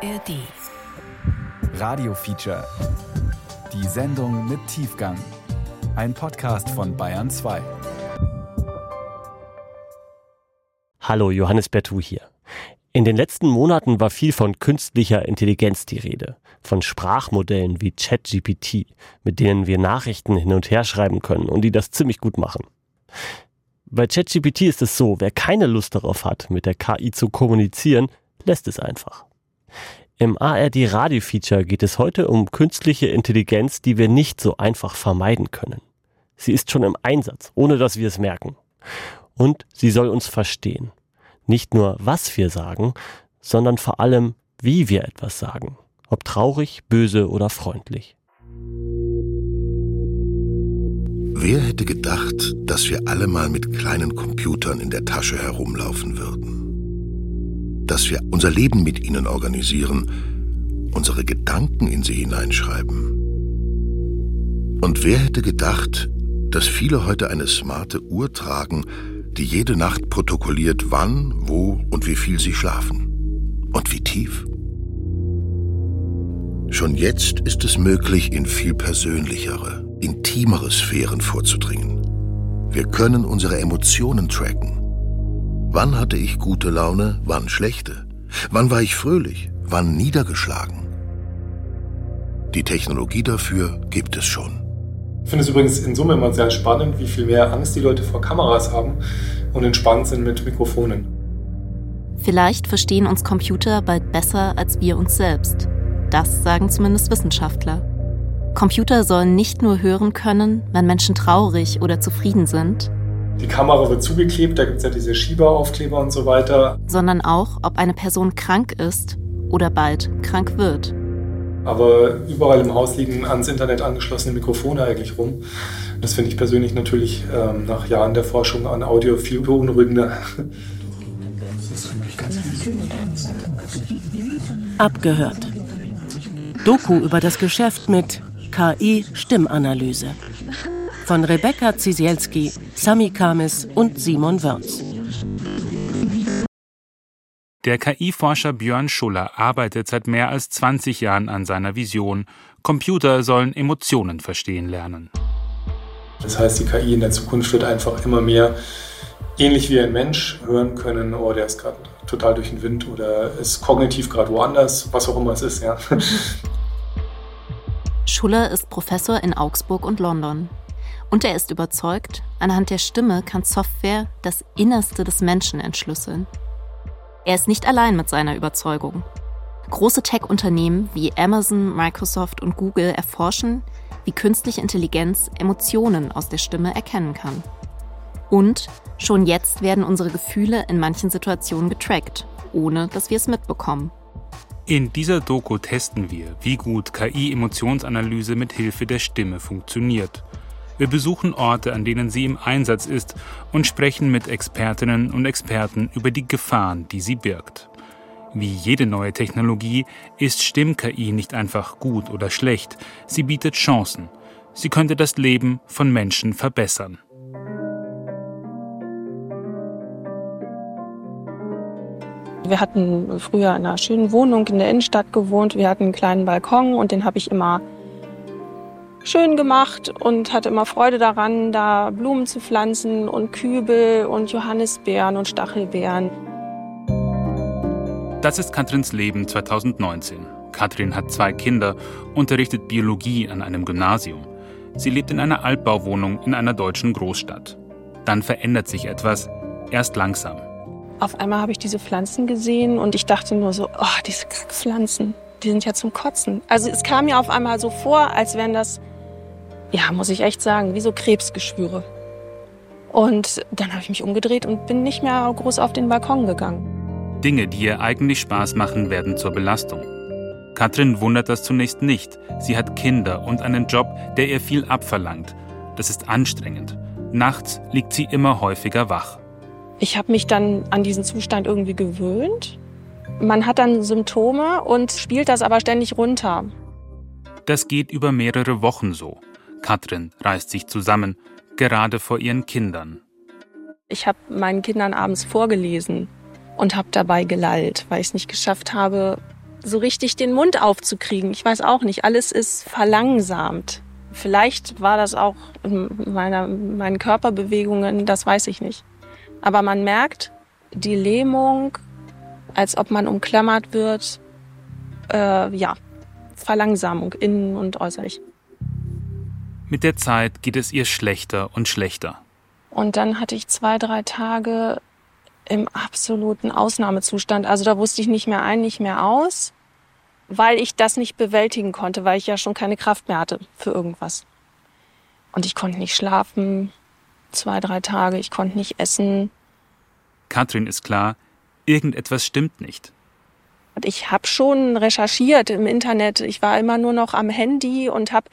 ARD. Radio Feature. Die Sendung mit Tiefgang. Ein Podcast von Bayern 2. Hallo, Johannes Bertou hier. In den letzten Monaten war viel von künstlicher Intelligenz die Rede. Von Sprachmodellen wie ChatGPT, mit denen wir Nachrichten hin und her schreiben können und die das ziemlich gut machen. Bei ChatGPT ist es so, wer keine Lust darauf hat, mit der KI zu kommunizieren, lässt es einfach. Im ARD Radio Feature geht es heute um künstliche Intelligenz, die wir nicht so einfach vermeiden können. Sie ist schon im Einsatz, ohne dass wir es merken. Und sie soll uns verstehen. Nicht nur, was wir sagen, sondern vor allem, wie wir etwas sagen. Ob traurig, böse oder freundlich. Wer hätte gedacht, dass wir alle mal mit kleinen Computern in der Tasche herumlaufen würden? Dass wir unser Leben mit ihnen organisieren, unsere Gedanken in sie hineinschreiben? Und wer hätte gedacht, dass viele heute eine smarte Uhr tragen, die jede Nacht protokolliert, wann, wo und wie viel sie schlafen? Und wie tief? Schon jetzt ist es möglich, in viel persönlichere, intimere Sphären vorzudringen. Wir können unsere Emotionen tracken. Wann hatte ich gute Laune, wann schlechte? Wann war ich fröhlich, wann niedergeschlagen? Die Technologie dafür gibt es schon. Ich finde es übrigens in Summe immer sehr spannend, wie viel mehr Angst die Leute vor Kameras haben und entspannt sind mit Mikrofonen. Vielleicht verstehen uns Computer bald besser als wir uns selbst. Das sagen zumindest Wissenschaftler. Computer sollen nicht nur hören können, wenn Menschen traurig oder zufrieden sind. Die Kamera wird zugeklebt, da gibt es ja diese Schieberaufkleber und so weiter. Sondern auch, ob eine Person krank ist oder bald krank wird. Aber überall im Haus liegen ans Internet angeschlossene Mikrofone eigentlich rum. Das finde ich persönlich natürlich ähm, nach Jahren der Forschung an Audio viel beunruhigender. Abgehört. Doku über das Geschäft mit KI-Stimmanalyse. Von Rebecca Zisielski, Sami Kamis und Simon Wörz. Der KI-Forscher Björn Schuller arbeitet seit mehr als 20 Jahren an seiner Vision. Computer sollen Emotionen verstehen lernen. Das heißt, die KI in der Zukunft wird einfach immer mehr ähnlich wie ein Mensch hören können, oh, der ist gerade total durch den Wind oder ist kognitiv gerade woanders, was auch immer es ist, ja. Schuller ist Professor in Augsburg und London. Und er ist überzeugt, anhand der Stimme kann Software das Innerste des Menschen entschlüsseln. Er ist nicht allein mit seiner Überzeugung. Große Tech-Unternehmen wie Amazon, Microsoft und Google erforschen, wie künstliche Intelligenz Emotionen aus der Stimme erkennen kann. Und schon jetzt werden unsere Gefühle in manchen Situationen getrackt, ohne dass wir es mitbekommen. In dieser Doku testen wir, wie gut KI-Emotionsanalyse mit Hilfe der Stimme funktioniert. Wir besuchen Orte, an denen sie im Einsatz ist und sprechen mit Expertinnen und Experten über die Gefahren, die sie birgt. Wie jede neue Technologie ist Stimm-KI nicht einfach gut oder schlecht, sie bietet Chancen. Sie könnte das Leben von Menschen verbessern. Wir hatten früher in einer schönen Wohnung in der Innenstadt gewohnt. Wir hatten einen kleinen Balkon und den habe ich immer schön gemacht und hatte immer Freude daran, da Blumen zu pflanzen und Kübel und Johannisbeeren und Stachelbeeren. Das ist Katrins Leben 2019. Katrin hat zwei Kinder, unterrichtet Biologie an einem Gymnasium. Sie lebt in einer Altbauwohnung in einer deutschen Großstadt. Dann verändert sich etwas, erst langsam. Auf einmal habe ich diese Pflanzen gesehen und ich dachte nur so, oh, diese Kackpflanzen, die sind ja zum Kotzen. Also es kam mir auf einmal so vor, als wären das, ja, muss ich echt sagen, wie so Krebsgeschwüre. Und dann habe ich mich umgedreht und bin nicht mehr groß auf den Balkon gegangen. Dinge, die ihr eigentlich Spaß machen, werden zur Belastung. Katrin wundert das zunächst nicht. Sie hat Kinder und einen Job, der ihr viel abverlangt. Das ist anstrengend. Nachts liegt sie immer häufiger wach. Ich habe mich dann an diesen Zustand irgendwie gewöhnt. Man hat dann Symptome und spielt das aber ständig runter. Das geht über mehrere Wochen so. Katrin reißt sich zusammen, gerade vor ihren Kindern. Ich habe meinen Kindern abends vorgelesen und habe dabei gelallt, weil ich es nicht geschafft habe, so richtig den Mund aufzukriegen. Ich weiß auch nicht, alles ist verlangsamt. Vielleicht war das auch in meiner, meinen Körperbewegungen, das weiß ich nicht. Aber man merkt die Lähmung, als ob man umklammert wird. Äh, ja, Verlangsamung innen und äußerlich. Mit der Zeit geht es ihr schlechter und schlechter. Und dann hatte ich zwei, drei Tage im absoluten Ausnahmezustand. Also da wusste ich nicht mehr ein, nicht mehr aus, weil ich das nicht bewältigen konnte, weil ich ja schon keine Kraft mehr hatte für irgendwas. Und ich konnte nicht schlafen, zwei, drei Tage, ich konnte nicht essen. Katrin ist klar, irgendetwas stimmt nicht. Und ich habe schon recherchiert im Internet. Ich war immer nur noch am Handy und habe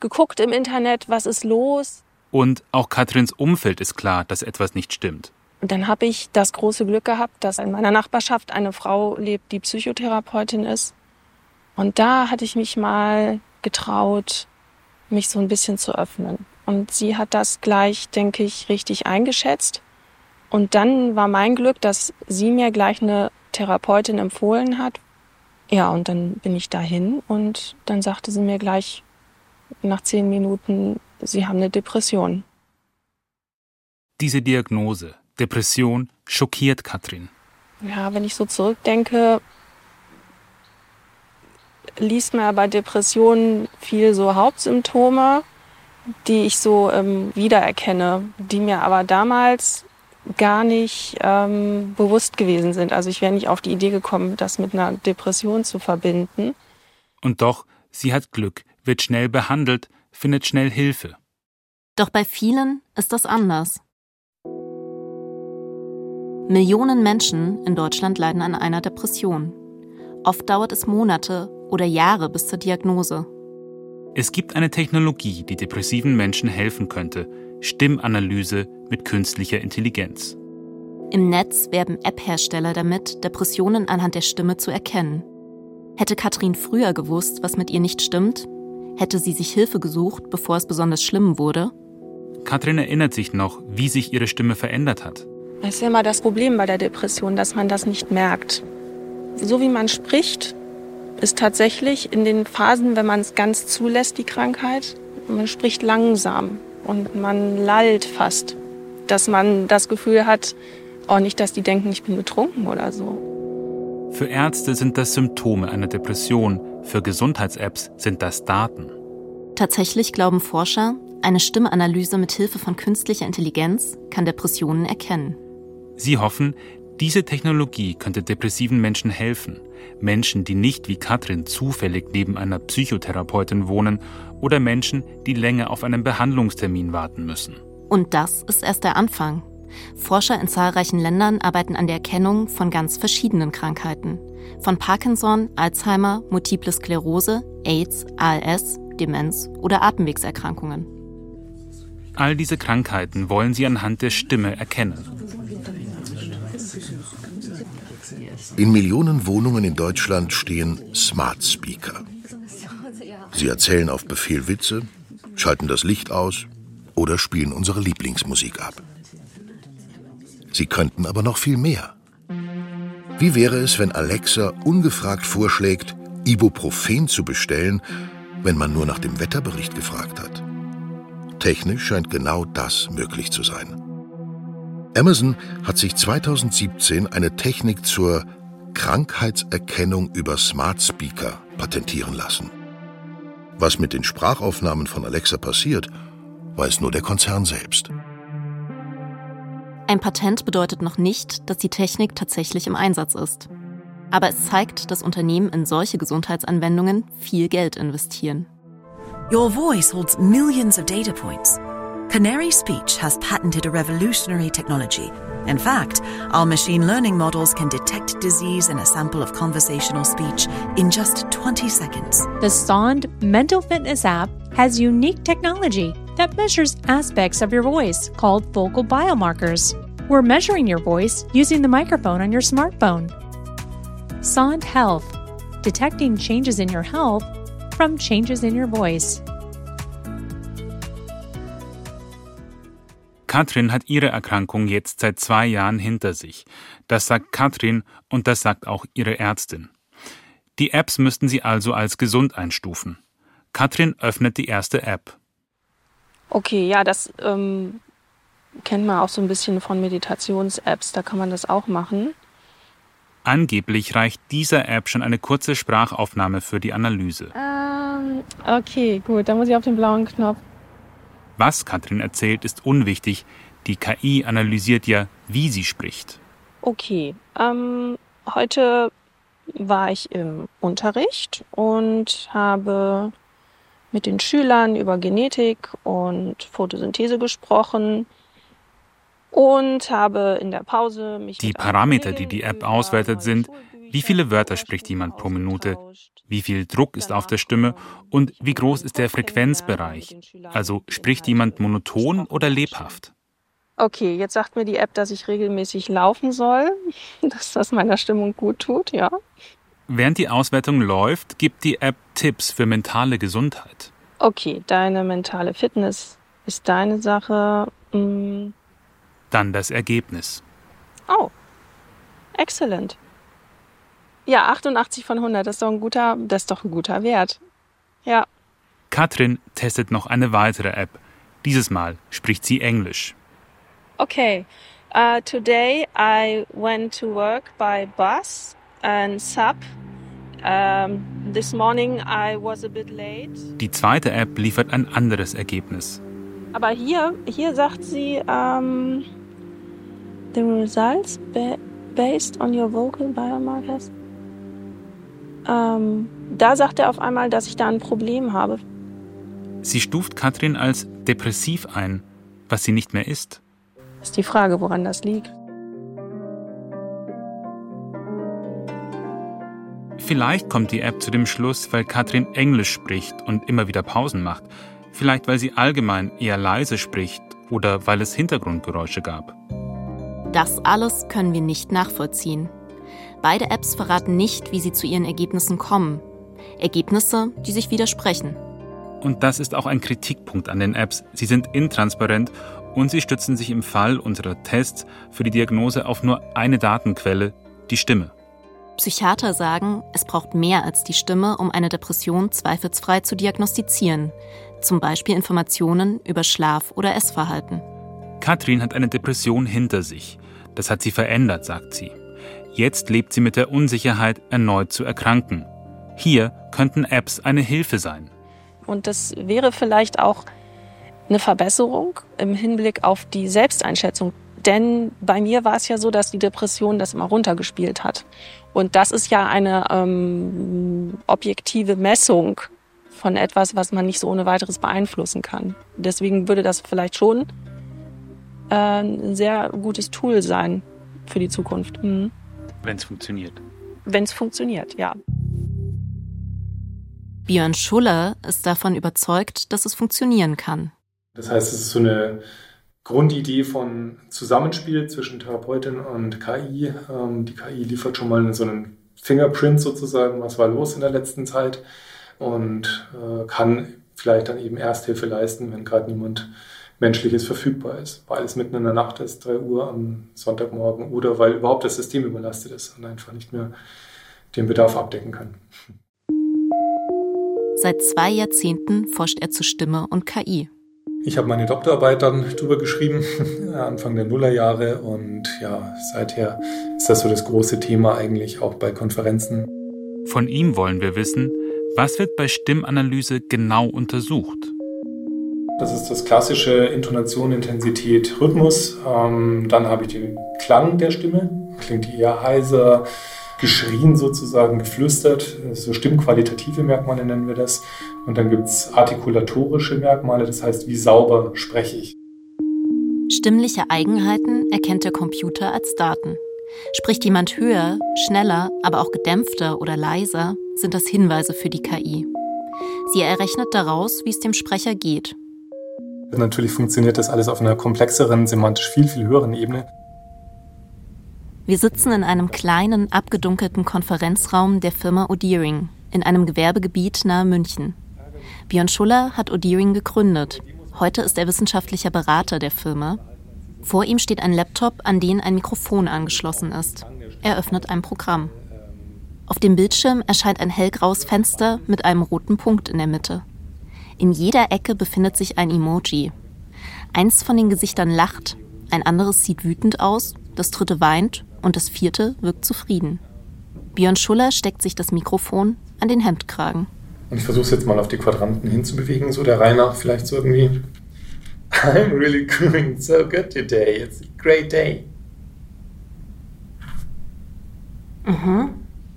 geguckt im Internet, was ist los. Und auch Katrins Umfeld ist klar, dass etwas nicht stimmt. Und dann habe ich das große Glück gehabt, dass in meiner Nachbarschaft eine Frau lebt, die Psychotherapeutin ist. Und da hatte ich mich mal getraut, mich so ein bisschen zu öffnen. Und sie hat das gleich, denke ich, richtig eingeschätzt. Und dann war mein Glück, dass sie mir gleich eine Therapeutin empfohlen hat. Ja, und dann bin ich dahin und dann sagte sie mir gleich nach zehn Minuten, sie haben eine Depression. Diese Diagnose, Depression, schockiert Katrin. Ja, wenn ich so zurückdenke, liest man bei Depressionen viel so Hauptsymptome, die ich so ähm, wiedererkenne, die mir aber damals gar nicht ähm, bewusst gewesen sind. Also ich wäre nicht auf die Idee gekommen, das mit einer Depression zu verbinden. Und doch, sie hat Glück, wird schnell behandelt, findet schnell Hilfe. Doch bei vielen ist das anders. Millionen Menschen in Deutschland leiden an einer Depression. Oft dauert es Monate oder Jahre bis zur Diagnose. Es gibt eine Technologie, die depressiven Menschen helfen könnte. Stimmanalyse mit künstlicher Intelligenz. Im Netz werben App-Hersteller damit, Depressionen anhand der Stimme zu erkennen. Hätte Katrin früher gewusst, was mit ihr nicht stimmt, hätte sie sich Hilfe gesucht, bevor es besonders schlimm wurde. Katrin erinnert sich noch, wie sich ihre Stimme verändert hat. Das ist ja immer das Problem bei der Depression, dass man das nicht merkt. So wie man spricht, ist tatsächlich in den Phasen, wenn man es ganz zulässt, die Krankheit, man spricht langsam und man lallt fast. Dass man das Gefühl hat, auch oh, nicht, dass die denken, ich bin betrunken oder so. Für Ärzte sind das Symptome einer Depression, für Gesundheits-Apps sind das Daten. Tatsächlich glauben Forscher, eine Stimmanalyse mit Hilfe von künstlicher Intelligenz kann Depressionen erkennen. Sie hoffen, diese Technologie könnte depressiven Menschen helfen. Menschen, die nicht wie Katrin zufällig neben einer Psychotherapeutin wohnen oder Menschen, die länger auf einen Behandlungstermin warten müssen. Und das ist erst der Anfang. Forscher in zahlreichen Ländern arbeiten an der Erkennung von ganz verschiedenen Krankheiten. Von Parkinson, Alzheimer, Multiple Sklerose, AIDS, ALS, Demenz oder Atemwegserkrankungen. All diese Krankheiten wollen sie anhand der Stimme erkennen. In Millionen Wohnungen in Deutschland stehen Smart Speaker. Sie erzählen auf Befehl Witze, schalten das Licht aus oder spielen unsere Lieblingsmusik ab. Sie könnten aber noch viel mehr. Wie wäre es, wenn Alexa ungefragt vorschlägt, Ibuprofen zu bestellen, wenn man nur nach dem Wetterbericht gefragt hat? Technisch scheint genau das möglich zu sein. Amazon hat sich 2017 eine Technik zur Krankheitserkennung über Smart Speaker patentieren lassen. Was mit den Sprachaufnahmen von Alexa passiert, weiß nur der Konzern selbst. Ein Patent bedeutet noch nicht, dass die Technik tatsächlich im Einsatz ist. Aber es zeigt, dass Unternehmen in solche Gesundheitsanwendungen viel Geld investieren. Your voice holds millions of data points. Canary Speech has patented a revolutionary technology. In fact, our machine learning models can detect disease in a sample of conversational speech in just 20 seconds. The Sond mental fitness app has unique technology that measures aspects of your voice called vocal biomarkers. We're measuring your voice using the microphone on your smartphone. Sond Health, detecting changes in your health from changes in your voice. Katrin hat ihre Erkrankung jetzt seit zwei Jahren hinter sich. Das sagt Katrin und das sagt auch ihre Ärztin. Die Apps müssten Sie also als gesund einstufen. Katrin öffnet die erste App. Okay, ja, das ähm, kennt man auch so ein bisschen von Meditations-Apps, da kann man das auch machen. Angeblich reicht dieser App schon eine kurze Sprachaufnahme für die Analyse. Ähm, okay, gut, dann muss ich auf den blauen Knopf. Was Katrin erzählt, ist unwichtig. Die KI analysiert ja, wie sie spricht. Okay, ähm, heute war ich im Unterricht und habe mit den Schülern über Genetik und Photosynthese gesprochen und habe in der Pause mich Die Parameter, die die App auswertet, sind, wie viele Wörter spricht jemand pro Minute, wie viel Druck ist auf der Stimme und wie groß ist der Frequenzbereich. Also spricht jemand monoton oder lebhaft? Okay, jetzt sagt mir die App, dass ich regelmäßig laufen soll, dass das meiner Stimmung gut tut, ja. Während die Auswertung läuft, gibt die App Tipps für mentale Gesundheit. Okay, deine mentale Fitness ist deine Sache. Hm. Dann das Ergebnis. Oh, excellent. Ja, 88 von 100, das ist doch ein guter, das ist doch ein guter Wert. Ja. Katrin testet noch eine weitere App. Dieses Mal spricht sie Englisch. Okay. Uh, today I went to work by bus and sub. Um, this morning I was a bit late. Die zweite App liefert ein anderes Ergebnis. Aber hier, hier sagt sie, um, the results ba based on your vocal biomarkers. Um, da sagt er auf einmal, dass ich da ein Problem habe. Sie stuft Katrin als depressiv ein, was sie nicht mehr ist. Ist die Frage, woran das liegt. Vielleicht kommt die App zu dem Schluss, weil Katrin Englisch spricht und immer wieder Pausen macht. Vielleicht weil sie allgemein eher leise spricht oder weil es Hintergrundgeräusche gab. Das alles können wir nicht nachvollziehen. Beide Apps verraten nicht, wie sie zu ihren Ergebnissen kommen. Ergebnisse, die sich widersprechen. Und das ist auch ein Kritikpunkt an den Apps. Sie sind intransparent und sie stützen sich im Fall unserer Tests für die Diagnose auf nur eine Datenquelle, die Stimme. Psychiater sagen, es braucht mehr als die Stimme, um eine Depression zweifelsfrei zu diagnostizieren. Zum Beispiel Informationen über Schlaf- oder Essverhalten. Katrin hat eine Depression hinter sich. Das hat sie verändert, sagt sie. Jetzt lebt sie mit der Unsicherheit, erneut zu erkranken. Hier könnten Apps eine Hilfe sein. Und das wäre vielleicht auch eine Verbesserung im Hinblick auf die Selbsteinschätzung. Denn bei mir war es ja so, dass die Depression das immer runtergespielt hat. Und das ist ja eine ähm, objektive Messung von etwas, was man nicht so ohne weiteres beeinflussen kann. Deswegen würde das vielleicht schon äh, ein sehr gutes Tool sein für die Zukunft. Mhm. Wenn es funktioniert. Wenn es funktioniert, ja. Björn Schuller ist davon überzeugt, dass es funktionieren kann. Das heißt, es ist so eine Grundidee von Zusammenspiel zwischen Therapeutin und KI. Ähm, die KI liefert schon mal so einen Fingerprint sozusagen, was war los in der letzten Zeit und äh, kann vielleicht dann eben Ersthilfe leisten, wenn gerade niemand Menschliches verfügbar ist, weil es mitten in der Nacht ist, 3 Uhr am Sonntagmorgen oder weil überhaupt das System überlastet ist und einfach nicht mehr den Bedarf abdecken kann. Seit zwei Jahrzehnten forscht er zu Stimme und KI. Ich habe meine Doktorarbeit dann drüber geschrieben, Anfang der Nullerjahre und ja, seither ist das so das große Thema eigentlich auch bei Konferenzen. Von ihm wollen wir wissen, was wird bei Stimmanalyse genau untersucht? Das ist das klassische Intonation, Intensität, Rhythmus. Ähm, dann habe ich den Klang der Stimme. Klingt die eher heiser, geschrien sozusagen, geflüstert. So stimmqualitative Merkmale nennen wir das. Und dann gibt es artikulatorische Merkmale, das heißt, wie sauber spreche ich. Stimmliche Eigenheiten erkennt der Computer als Daten. Spricht jemand höher, schneller, aber auch gedämpfter oder leiser, sind das Hinweise für die KI. Sie errechnet daraus, wie es dem Sprecher geht. Natürlich funktioniert das alles auf einer komplexeren, semantisch viel, viel höheren Ebene. Wir sitzen in einem kleinen, abgedunkelten Konferenzraum der Firma Odiering in einem Gewerbegebiet nahe München. Björn Schuller hat Odiering gegründet. Heute ist er wissenschaftlicher Berater der Firma. Vor ihm steht ein Laptop, an den ein Mikrofon angeschlossen ist. Er öffnet ein Programm. Auf dem Bildschirm erscheint ein hellgraues Fenster mit einem roten Punkt in der Mitte. In jeder Ecke befindet sich ein Emoji. Eins von den Gesichtern lacht, ein anderes sieht wütend aus, das dritte weint und das vierte wirkt zufrieden. Björn Schuller steckt sich das Mikrofon an den Hemdkragen. Und ich versuche es jetzt mal auf die Quadranten hinzubewegen, so der Reihe nach vielleicht so irgendwie. I'm really doing so good today. It's a great day. Mhm.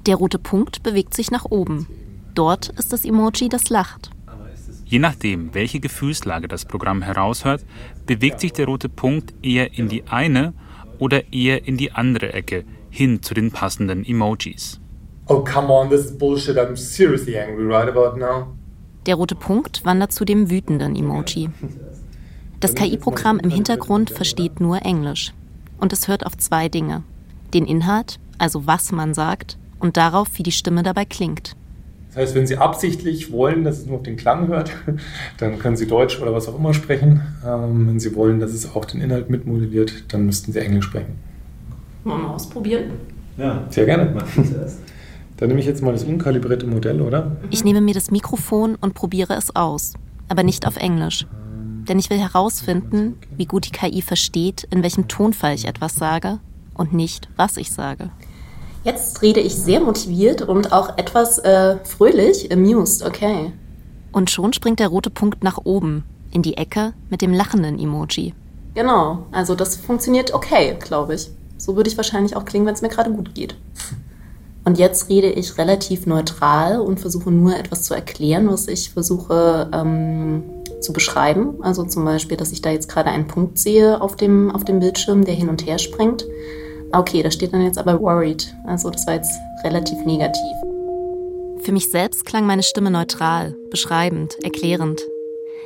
Der rote Punkt bewegt sich nach oben. Dort ist das Emoji, das lacht. Je nachdem, welche Gefühlslage das Programm heraushört, bewegt sich der rote Punkt eher in die eine oder eher in die andere Ecke, hin zu den passenden Emojis. Oh, come on, this is bullshit. I'm seriously angry right about now. Der rote Punkt wandert zu dem wütenden Emoji. Das KI-Programm im Hintergrund versteht nur Englisch. Und es hört auf zwei Dinge. Den Inhalt, also was man sagt, und darauf, wie die Stimme dabei klingt. Das heißt, wenn Sie absichtlich wollen, dass es nur auf den Klang hört, dann können Sie Deutsch oder was auch immer sprechen. Ähm, wenn Sie wollen, dass es auch den Inhalt mitmodelliert, dann müssten Sie Englisch sprechen. Wollen wir mal ausprobieren? Ja, sehr gerne. Dann nehme ich jetzt mal das unkalibrierte Modell, oder? Ich nehme mir das Mikrofon und probiere es aus, aber nicht auf Englisch. Denn ich will herausfinden, wie gut die KI versteht, in welchem Tonfall ich etwas sage und nicht, was ich sage. Jetzt rede ich sehr motiviert und auch etwas äh, fröhlich, amused, okay. Und schon springt der rote Punkt nach oben, in die Ecke mit dem lachenden Emoji. Genau, also das funktioniert okay, glaube ich. So würde ich wahrscheinlich auch klingen, wenn es mir gerade gut geht. Und jetzt rede ich relativ neutral und versuche nur etwas zu erklären, was ich versuche ähm, zu beschreiben. Also zum Beispiel, dass ich da jetzt gerade einen Punkt sehe auf dem, auf dem Bildschirm, der hin und her springt. Okay, da steht dann jetzt aber worried. Also das war jetzt relativ negativ. Für mich selbst klang meine Stimme neutral, beschreibend, erklärend.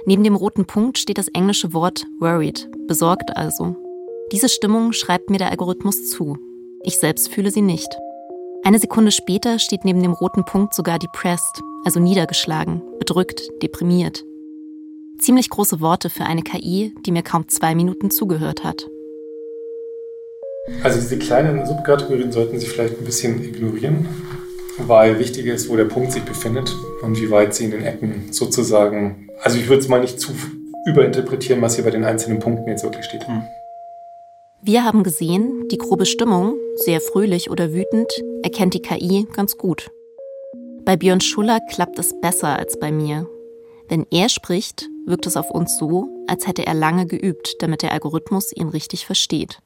Neben dem roten Punkt steht das englische Wort worried, besorgt also. Diese Stimmung schreibt mir der Algorithmus zu. Ich selbst fühle sie nicht. Eine Sekunde später steht neben dem roten Punkt sogar depressed, also niedergeschlagen, bedrückt, deprimiert. Ziemlich große Worte für eine KI, die mir kaum zwei Minuten zugehört hat. Also diese kleinen Subkategorien sollten Sie vielleicht ein bisschen ignorieren, weil wichtiger ist, wo der Punkt sich befindet und wie weit Sie in den Ecken sozusagen, also ich würde es mal nicht zu überinterpretieren, was hier bei den einzelnen Punkten jetzt wirklich steht. Hm. Wir haben gesehen, die grobe Stimmung, sehr fröhlich oder wütend, erkennt die KI ganz gut. Bei Björn Schuller klappt es besser als bei mir. Wenn er spricht, wirkt es auf uns so, als hätte er lange geübt, damit der Algorithmus ihn richtig versteht.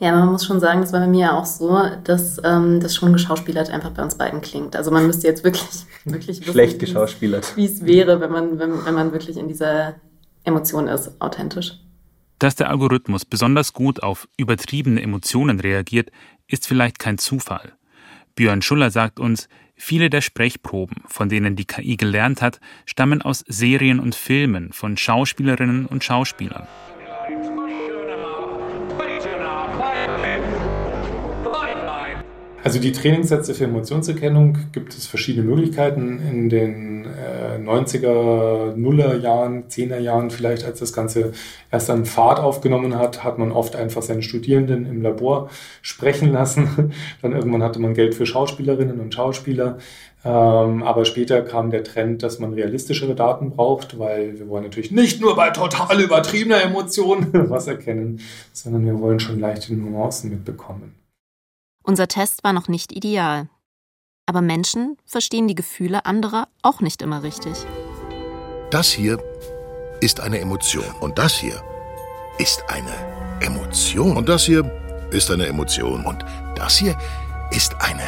Ja, man muss schon sagen, das war bei mir ja auch so, dass ähm, das schon geschauspielert einfach bei uns beiden klingt. Also man müsste jetzt wirklich, wirklich wissen, schlecht geschauspielert, wie es wäre, wenn man, wenn, wenn man wirklich in dieser Emotion ist, authentisch. Dass der Algorithmus besonders gut auf übertriebene Emotionen reagiert, ist vielleicht kein Zufall. Björn Schuller sagt uns, viele der Sprechproben, von denen die KI gelernt hat, stammen aus Serien und Filmen von Schauspielerinnen und Schauspielern. Also die Trainingssätze für Emotionserkennung gibt es verschiedene Möglichkeiten. In den äh, 90er, Nuller Jahren, 10er Jahren vielleicht, als das Ganze erst an Fahrt aufgenommen hat, hat man oft einfach seine Studierenden im Labor sprechen lassen. Dann irgendwann hatte man Geld für Schauspielerinnen und Schauspieler. Ähm, aber später kam der Trend, dass man realistischere Daten braucht, weil wir wollen natürlich nicht nur bei total übertriebener Emotion was erkennen, sondern wir wollen schon leichte Nuancen mitbekommen. Unser Test war noch nicht ideal. Aber Menschen verstehen die Gefühle anderer auch nicht immer richtig. Das hier ist eine Emotion. Und das hier ist eine Emotion. Und das hier ist eine Emotion. Und das hier ist eine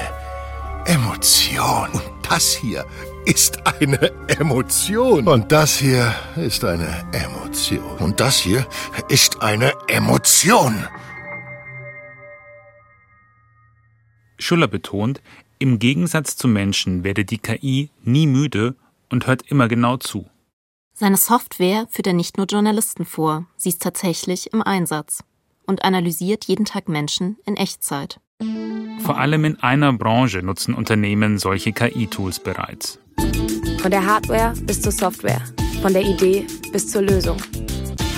Emotion. Und das hier ist eine Emotion. Und das hier ist eine Emotion. Und das hier ist eine Emotion. Schuller betont, im Gegensatz zu Menschen werde die KI nie müde und hört immer genau zu. Seine Software führt er nicht nur Journalisten vor, sie ist tatsächlich im Einsatz und analysiert jeden Tag Menschen in Echtzeit. Vor allem in einer Branche nutzen Unternehmen solche KI-Tools bereits. Von der Hardware bis zur Software, von der Idee bis zur Lösung.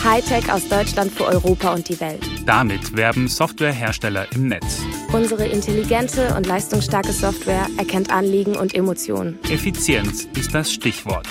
Hightech aus Deutschland für Europa und die Welt. Damit werben Softwarehersteller im Netz. Unsere intelligente und leistungsstarke Software erkennt Anliegen und Emotionen. Effizienz ist das Stichwort.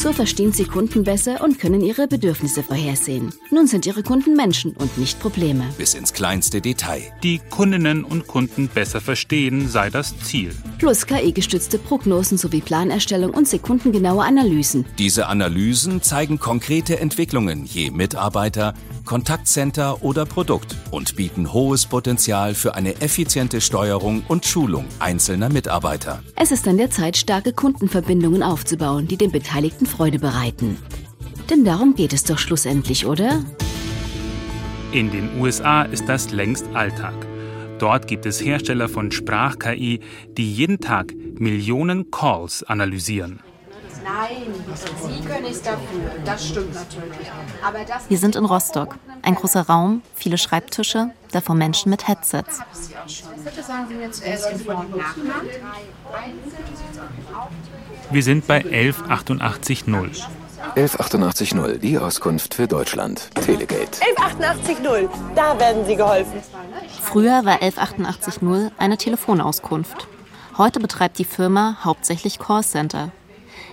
So verstehen Sie Kunden besser und können ihre Bedürfnisse vorhersehen. Nun sind Ihre Kunden Menschen und nicht Probleme. Bis ins kleinste Detail. Die Kundinnen und Kunden besser verstehen sei das Ziel. Plus KI-gestützte Prognosen sowie Planerstellung und sekundengenaue Analysen. Diese Analysen zeigen konkrete Entwicklungen je Mitarbeiter, Kontaktcenter oder Produkt und bieten hohes Potenzial für eine effiziente Steuerung und Schulung einzelner Mitarbeiter. Es ist an der Zeit, starke Kundenverbindungen aufzubauen, die den Beteiligten Freude bereiten. Denn darum geht es doch schlussendlich, oder? In den USA ist das längst Alltag. Dort gibt es Hersteller von Sprach-KI, die jeden Tag Millionen Calls analysieren. Nein, Sie können nichts dafür. Das stimmt natürlich. Aber das Wir sind in Rostock. Ein großer Raum, viele Schreibtische, davor Menschen mit Headsets. Bitte sagen Sie mir zuerst Ihren Vor- und Nachnamen. Wir sind bei 11880. 11880, die Auskunft für Deutschland. Telegate. 11880, da werden Sie geholfen. Früher war 11880 eine Telefonauskunft. Heute betreibt die Firma hauptsächlich Callcenter.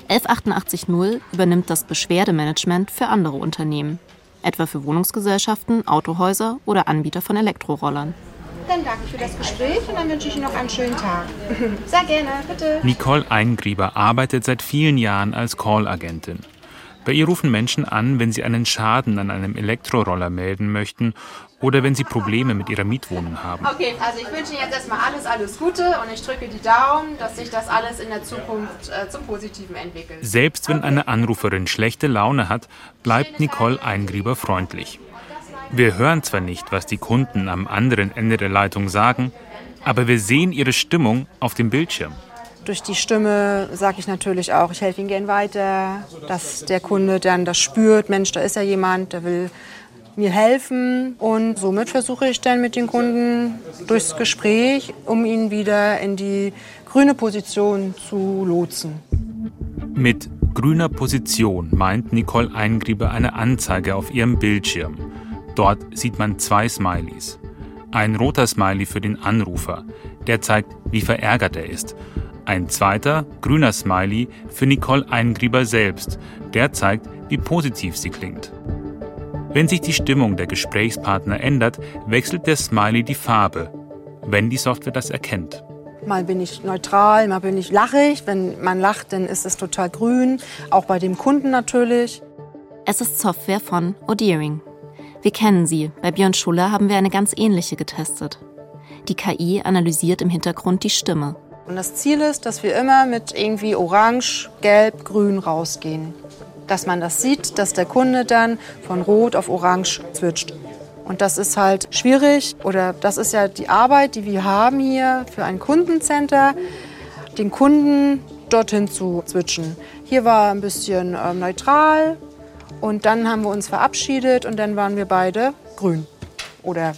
11880 übernimmt das Beschwerdemanagement für andere Unternehmen, etwa für Wohnungsgesellschaften, Autohäuser oder Anbieter von Elektrorollern. Dann danke ich für das Gespräch und dann wünsche ich Ihnen noch einen schönen Tag. Sehr gerne, bitte. Nicole Eingrieber arbeitet seit vielen Jahren als Call-Agentin. Bei ihr rufen Menschen an, wenn sie einen Schaden an einem Elektroroller melden möchten oder wenn sie Probleme mit ihrer Mietwohnung haben. Okay, also ich wünsche Ihnen jetzt erstmal alles, alles Gute und ich drücke die Daumen, dass sich das alles in der Zukunft äh, zum Positiven entwickelt. Selbst wenn eine Anruferin schlechte Laune hat, bleibt Nicole Eingrieber freundlich. Wir hören zwar nicht, was die Kunden am anderen Ende der Leitung sagen, aber wir sehen ihre Stimmung auf dem Bildschirm. Durch die Stimme sage ich natürlich auch, ich helfe Ihnen gern weiter, dass der Kunde dann das spürt, Mensch, da ist ja jemand, der will mir helfen. Und somit versuche ich dann mit den Kunden durchs Gespräch, um ihn wieder in die grüne Position zu lotsen. Mit grüner Position meint Nicole Eingrieber eine Anzeige auf ihrem Bildschirm. Dort sieht man zwei Smileys. Ein roter Smiley für den Anrufer, der zeigt, wie verärgert er ist. Ein zweiter, grüner Smiley für Nicole Eingrieber selbst, der zeigt, wie positiv sie klingt. Wenn sich die Stimmung der Gesprächspartner ändert, wechselt der Smiley die Farbe, wenn die Software das erkennt. Mal bin ich neutral, mal bin ich lachig. Wenn man lacht, dann ist es total grün. Auch bei dem Kunden natürlich. Es ist Software von Odeering. Wir kennen sie. Bei Björn Schuller haben wir eine ganz ähnliche getestet. Die KI analysiert im Hintergrund die Stimme. Und das Ziel ist, dass wir immer mit irgendwie orange, gelb, grün rausgehen. Dass man das sieht, dass der Kunde dann von rot auf orange switcht. Und das ist halt schwierig oder das ist ja die Arbeit, die wir haben hier für ein Kundencenter, den Kunden dorthin zu switchen. Hier war ein bisschen äh, neutral und dann haben wir uns verabschiedet und dann waren wir beide grün. Oder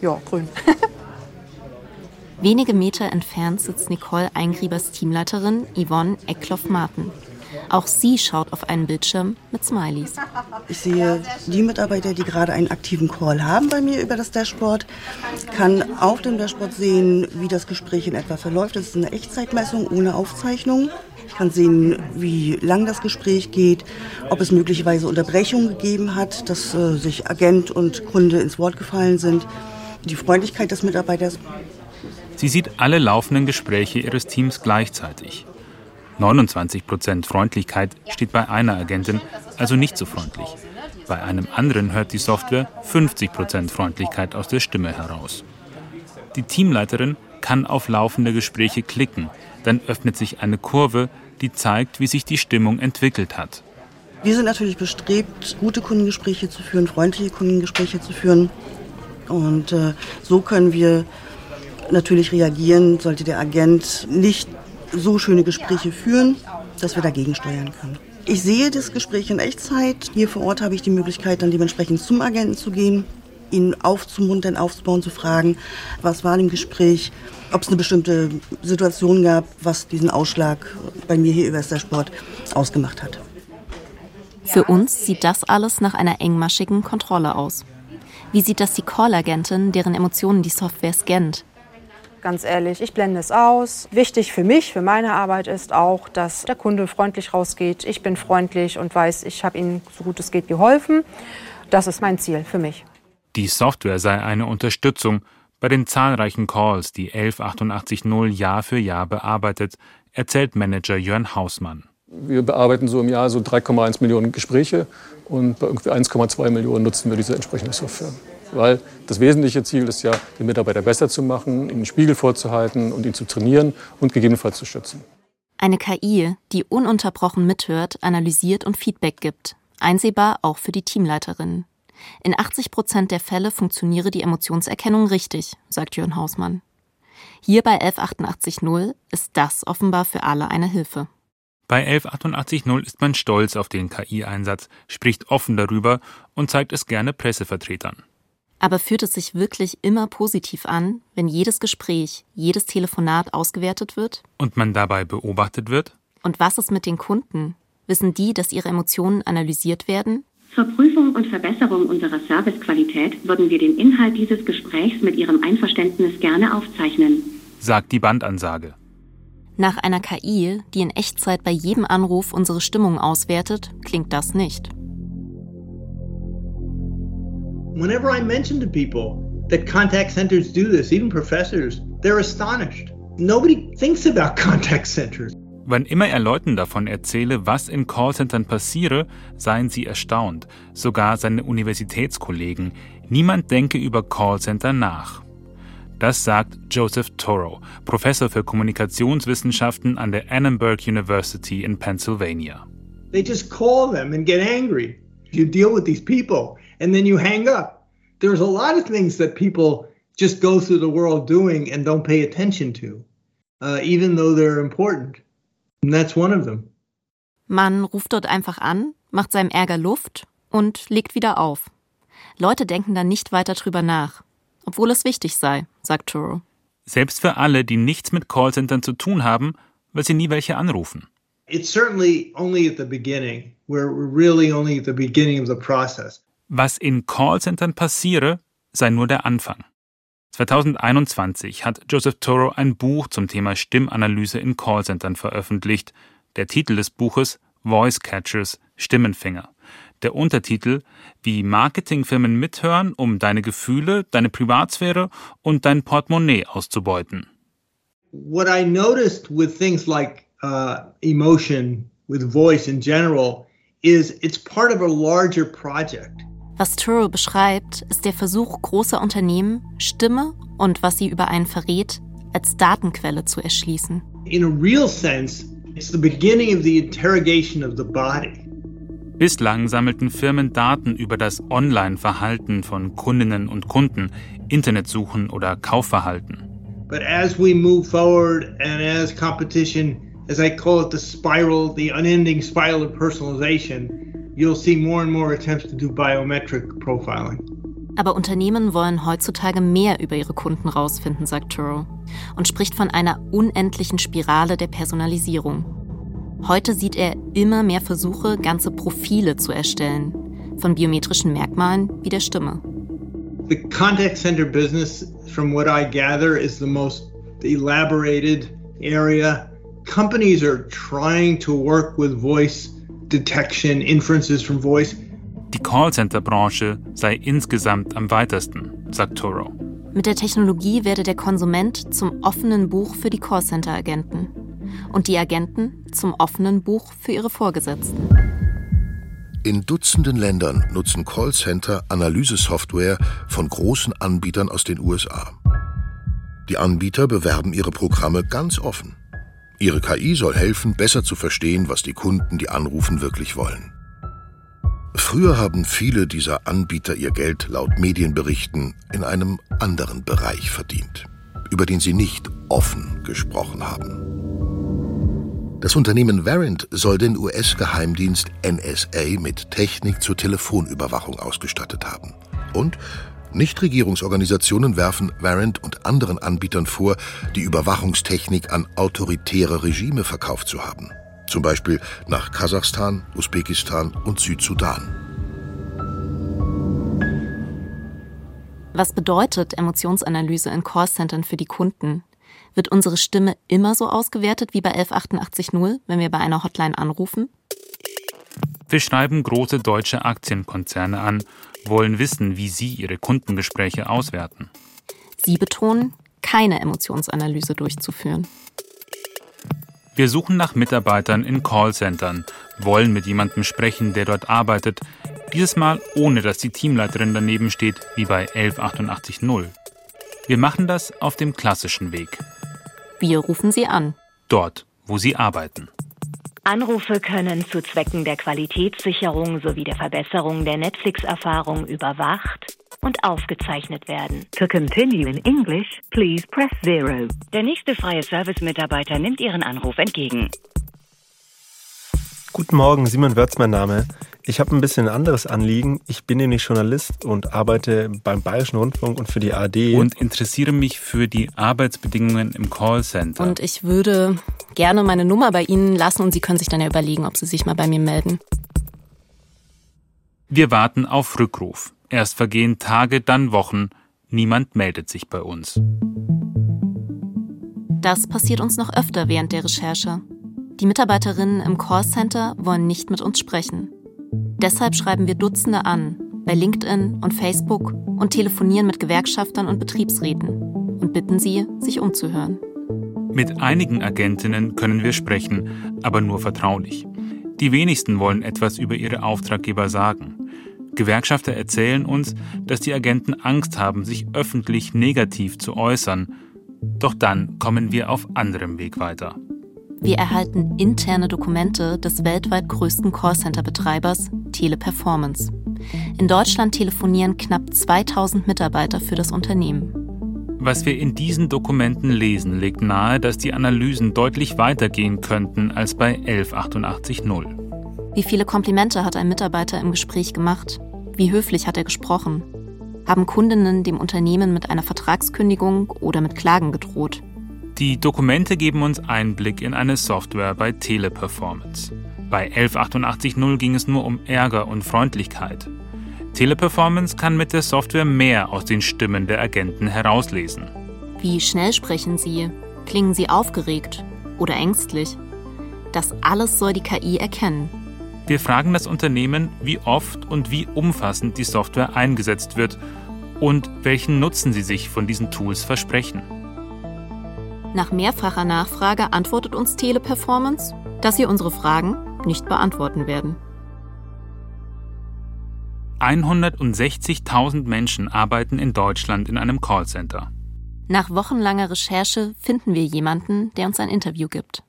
ja, grün. Wenige Meter entfernt sitzt Nicole Eingriebers Teamleiterin Yvonne Eckloff-Marten. Auch sie schaut auf einen Bildschirm mit Smileys. Ich sehe die Mitarbeiter, die gerade einen aktiven Call haben bei mir über das Dashboard, kann auf dem Dashboard sehen, wie das Gespräch in etwa verläuft. Das ist eine Echtzeitmessung ohne Aufzeichnung. Ich kann sehen, wie lang das Gespräch geht, ob es möglicherweise Unterbrechungen gegeben hat, dass äh, sich Agent und Kunde ins Wort gefallen sind. Die Freundlichkeit des Mitarbeiters. Sie sieht alle laufenden Gespräche ihres Teams gleichzeitig. 29 Prozent Freundlichkeit steht bei einer Agentin, also nicht so freundlich. Bei einem anderen hört die Software 50 Prozent Freundlichkeit aus der Stimme heraus. Die Teamleiterin kann auf laufende Gespräche klicken, dann öffnet sich eine Kurve, die zeigt, wie sich die Stimmung entwickelt hat. Wir sind natürlich bestrebt, gute Kundengespräche zu führen, freundliche Kundengespräche zu führen. Und äh, so können wir natürlich reagieren, sollte der Agent nicht so schöne Gespräche führen, dass wir dagegen steuern können. Ich sehe das Gespräch in Echtzeit. Hier vor Ort habe ich die Möglichkeit, dann dementsprechend zum Agenten zu gehen, ihn aufzumuntern, aufzubauen, zu fragen, was war im Gespräch, ob es eine bestimmte Situation gab, was diesen Ausschlag bei mir hier über das Dashboard ausgemacht hat. Für uns sieht das alles nach einer engmaschigen Kontrolle aus. Wie sieht das die Call-Agentin, deren Emotionen die Software scannt? Ganz ehrlich. Ich blende es aus. Wichtig für mich, für meine Arbeit ist auch, dass der Kunde freundlich rausgeht. Ich bin freundlich und weiß, ich habe ihm so gut es geht geholfen. Das ist mein Ziel für mich. Die Software sei eine Unterstützung bei den zahlreichen Calls, die 11880 Jahr für Jahr bearbeitet, erzählt Manager Jörn Hausmann. Wir bearbeiten so im Jahr so 3,1 Millionen Gespräche und bei irgendwie 1,2 Millionen nutzen wir diese entsprechende Software. Weil das wesentliche Ziel ist ja, den Mitarbeiter besser zu machen, ihm den Spiegel vorzuhalten und ihn zu trainieren und gegebenenfalls zu schützen. Eine KI, die ununterbrochen mithört, analysiert und Feedback gibt. Einsehbar auch für die Teamleiterinnen. In 80 Prozent der Fälle funktioniere die Emotionserkennung richtig, sagt Jörn Hausmann. Hier bei 11880 ist das offenbar für alle eine Hilfe. Bei 11880 ist man stolz auf den KI-Einsatz, spricht offen darüber und zeigt es gerne Pressevertretern. Aber fühlt es sich wirklich immer positiv an, wenn jedes Gespräch, jedes Telefonat ausgewertet wird? Und man dabei beobachtet wird? Und was ist mit den Kunden? Wissen die, dass ihre Emotionen analysiert werden? Zur Prüfung und Verbesserung unserer Servicequalität würden wir den Inhalt dieses Gesprächs mit Ihrem Einverständnis gerne aufzeichnen, sagt die Bandansage. Nach einer KI, die in Echtzeit bei jedem Anruf unsere Stimmung auswertet, klingt das nicht. Whenever I mention to people that contact centers do this, even professors, they're astonished. Nobody thinks about contact centers. Wann immer er Leuten davon erzähle, was in Callcentern passiere, seien sie erstaunt, sogar seine Universitätskollegen. Niemand denke über Callcenter nach. Das sagt Joseph Toro, Professor für Kommunikationswissenschaften an der Annenberg University in Pennsylvania. They just call them and get angry. You deal with these people and then you hang up. There's a lot of things that people just go through the world doing and don't pay attention to, uh, even though they're important. And that's one of them. Man ruft dort einfach an, macht seinem Ärger Luft und legt wieder auf. Leute denken dann nicht weiter drüber nach obwohl es wichtig sei, sagt Turo. Selbst für alle, die nichts mit Callcentern zu tun haben, weil sie nie welche anrufen. It's certainly only at the beginning. We're really only at the beginning of the process. Was in Callcentern passiere, sei nur der Anfang. 2021 hat Joseph Toro ein Buch zum Thema Stimmanalyse in Callcentern veröffentlicht. Der Titel des Buches Voice Catchers Stimmenfänger der Untertitel, wie Marketingfirmen mithören, um deine Gefühle, deine Privatsphäre und dein Portemonnaie auszubeuten. What I noticed with things like uh, emotion, with voice in general, is it's part of a larger project. Was Turo beschreibt, ist der Versuch großer Unternehmen, Stimme und was sie über einen verrät, als Datenquelle zu erschließen. In a real sense, it's the beginning of the interrogation of the body. Bislang sammelten Firmen Daten über das Online-Verhalten von Kundinnen und Kunden, Internetsuchen oder Kaufverhalten. But as we move forward and as competition, as I call it the spiral, the unending spiral of personalization, you'll see more and more attempts to do biometric profiling. Aber Unternehmen wollen heutzutage mehr über ihre Kunden rausfinden, sagt Turo, und spricht von einer unendlichen Spirale der Personalisierung. Heute sieht er immer mehr Versuche, ganze Profile zu erstellen, von biometrischen Merkmalen wie der Stimme. The contact center business, from what I gather, is the most elaborated area. Companies are trying to work with voice detection, inferences from voice. Die Callcenter-Branche sei insgesamt am weitesten, sagt Toro. Mit der Technologie werde der Konsument zum offenen Buch für die Callcenter-Agenten und die Agenten zum offenen Buch für ihre Vorgesetzten. In Dutzenden Ländern nutzen Callcenter Analysesoftware von großen Anbietern aus den USA. Die Anbieter bewerben ihre Programme ganz offen. Ihre KI soll helfen, besser zu verstehen, was die Kunden, die anrufen, wirklich wollen. Früher haben viele dieser Anbieter ihr Geld laut Medienberichten in einem anderen Bereich verdient, über den sie nicht offen gesprochen haben. Das Unternehmen Verint soll den US-Geheimdienst NSA mit Technik zur Telefonüberwachung ausgestattet haben. Und Nichtregierungsorganisationen werfen Verint und anderen Anbietern vor, die Überwachungstechnik an autoritäre Regime verkauft zu haben. Zum Beispiel nach Kasachstan, Usbekistan und Südsudan. Was bedeutet Emotionsanalyse in Callcentern für die Kunden? Wird unsere Stimme immer so ausgewertet wie bei 11880, wenn wir bei einer Hotline anrufen? Wir schreiben große deutsche Aktienkonzerne an, wollen wissen, wie sie ihre Kundengespräche auswerten. Sie betonen, keine Emotionsanalyse durchzuführen. Wir suchen nach Mitarbeitern in Callcentern, wollen mit jemandem sprechen, der dort arbeitet, dieses Mal ohne dass die Teamleiterin daneben steht, wie bei 11880. Wir machen das auf dem klassischen Weg. Wir rufen sie an. Dort, wo sie arbeiten. Anrufe können zu Zwecken der Qualitätssicherung sowie der Verbesserung der Netflix-Erfahrung überwacht und aufgezeichnet werden. To continue in English, please press zero. Der nächste freie Service-Mitarbeiter nimmt Ihren Anruf entgegen. Guten Morgen, Simon Wörz mein Name. Ich habe ein bisschen ein anderes Anliegen. Ich bin nämlich Journalist und arbeite beim Bayerischen Rundfunk und für die AD. Und interessiere mich für die Arbeitsbedingungen im Callcenter. Und ich würde gerne meine Nummer bei Ihnen lassen und Sie können sich dann ja überlegen, ob Sie sich mal bei mir melden. Wir warten auf Rückruf. Erst vergehen Tage, dann Wochen. Niemand meldet sich bei uns. Das passiert uns noch öfter während der Recherche. Die Mitarbeiterinnen im Callcenter wollen nicht mit uns sprechen. Deshalb schreiben wir Dutzende an, bei LinkedIn und Facebook und telefonieren mit Gewerkschaftern und Betriebsräten und bitten sie, sich umzuhören. Mit einigen Agentinnen können wir sprechen, aber nur vertraulich. Die wenigsten wollen etwas über ihre Auftraggeber sagen. Gewerkschafter erzählen uns, dass die Agenten Angst haben, sich öffentlich negativ zu äußern. Doch dann kommen wir auf anderem Weg weiter. Wir erhalten interne Dokumente des weltweit größten Callcenter-Betreibers Teleperformance. In Deutschland telefonieren knapp 2000 Mitarbeiter für das Unternehmen. Was wir in diesen Dokumenten lesen, legt nahe, dass die Analysen deutlich weitergehen könnten als bei 11880. Wie viele Komplimente hat ein Mitarbeiter im Gespräch gemacht? Wie höflich hat er gesprochen? Haben Kundinnen dem Unternehmen mit einer Vertragskündigung oder mit Klagen gedroht? Die Dokumente geben uns Einblick in eine Software bei Teleperformance. Bei 11880 ging es nur um Ärger und Freundlichkeit. Teleperformance kann mit der Software mehr aus den Stimmen der Agenten herauslesen. Wie schnell sprechen sie? Klingen sie aufgeregt oder ängstlich? Das alles soll die KI erkennen. Wir fragen das Unternehmen, wie oft und wie umfassend die Software eingesetzt wird und welchen Nutzen sie sich von diesen Tools versprechen. Nach mehrfacher Nachfrage antwortet uns Teleperformance, dass sie unsere Fragen nicht beantworten werden. 160.000 Menschen arbeiten in Deutschland in einem Callcenter. Nach wochenlanger Recherche finden wir jemanden, der uns ein Interview gibt.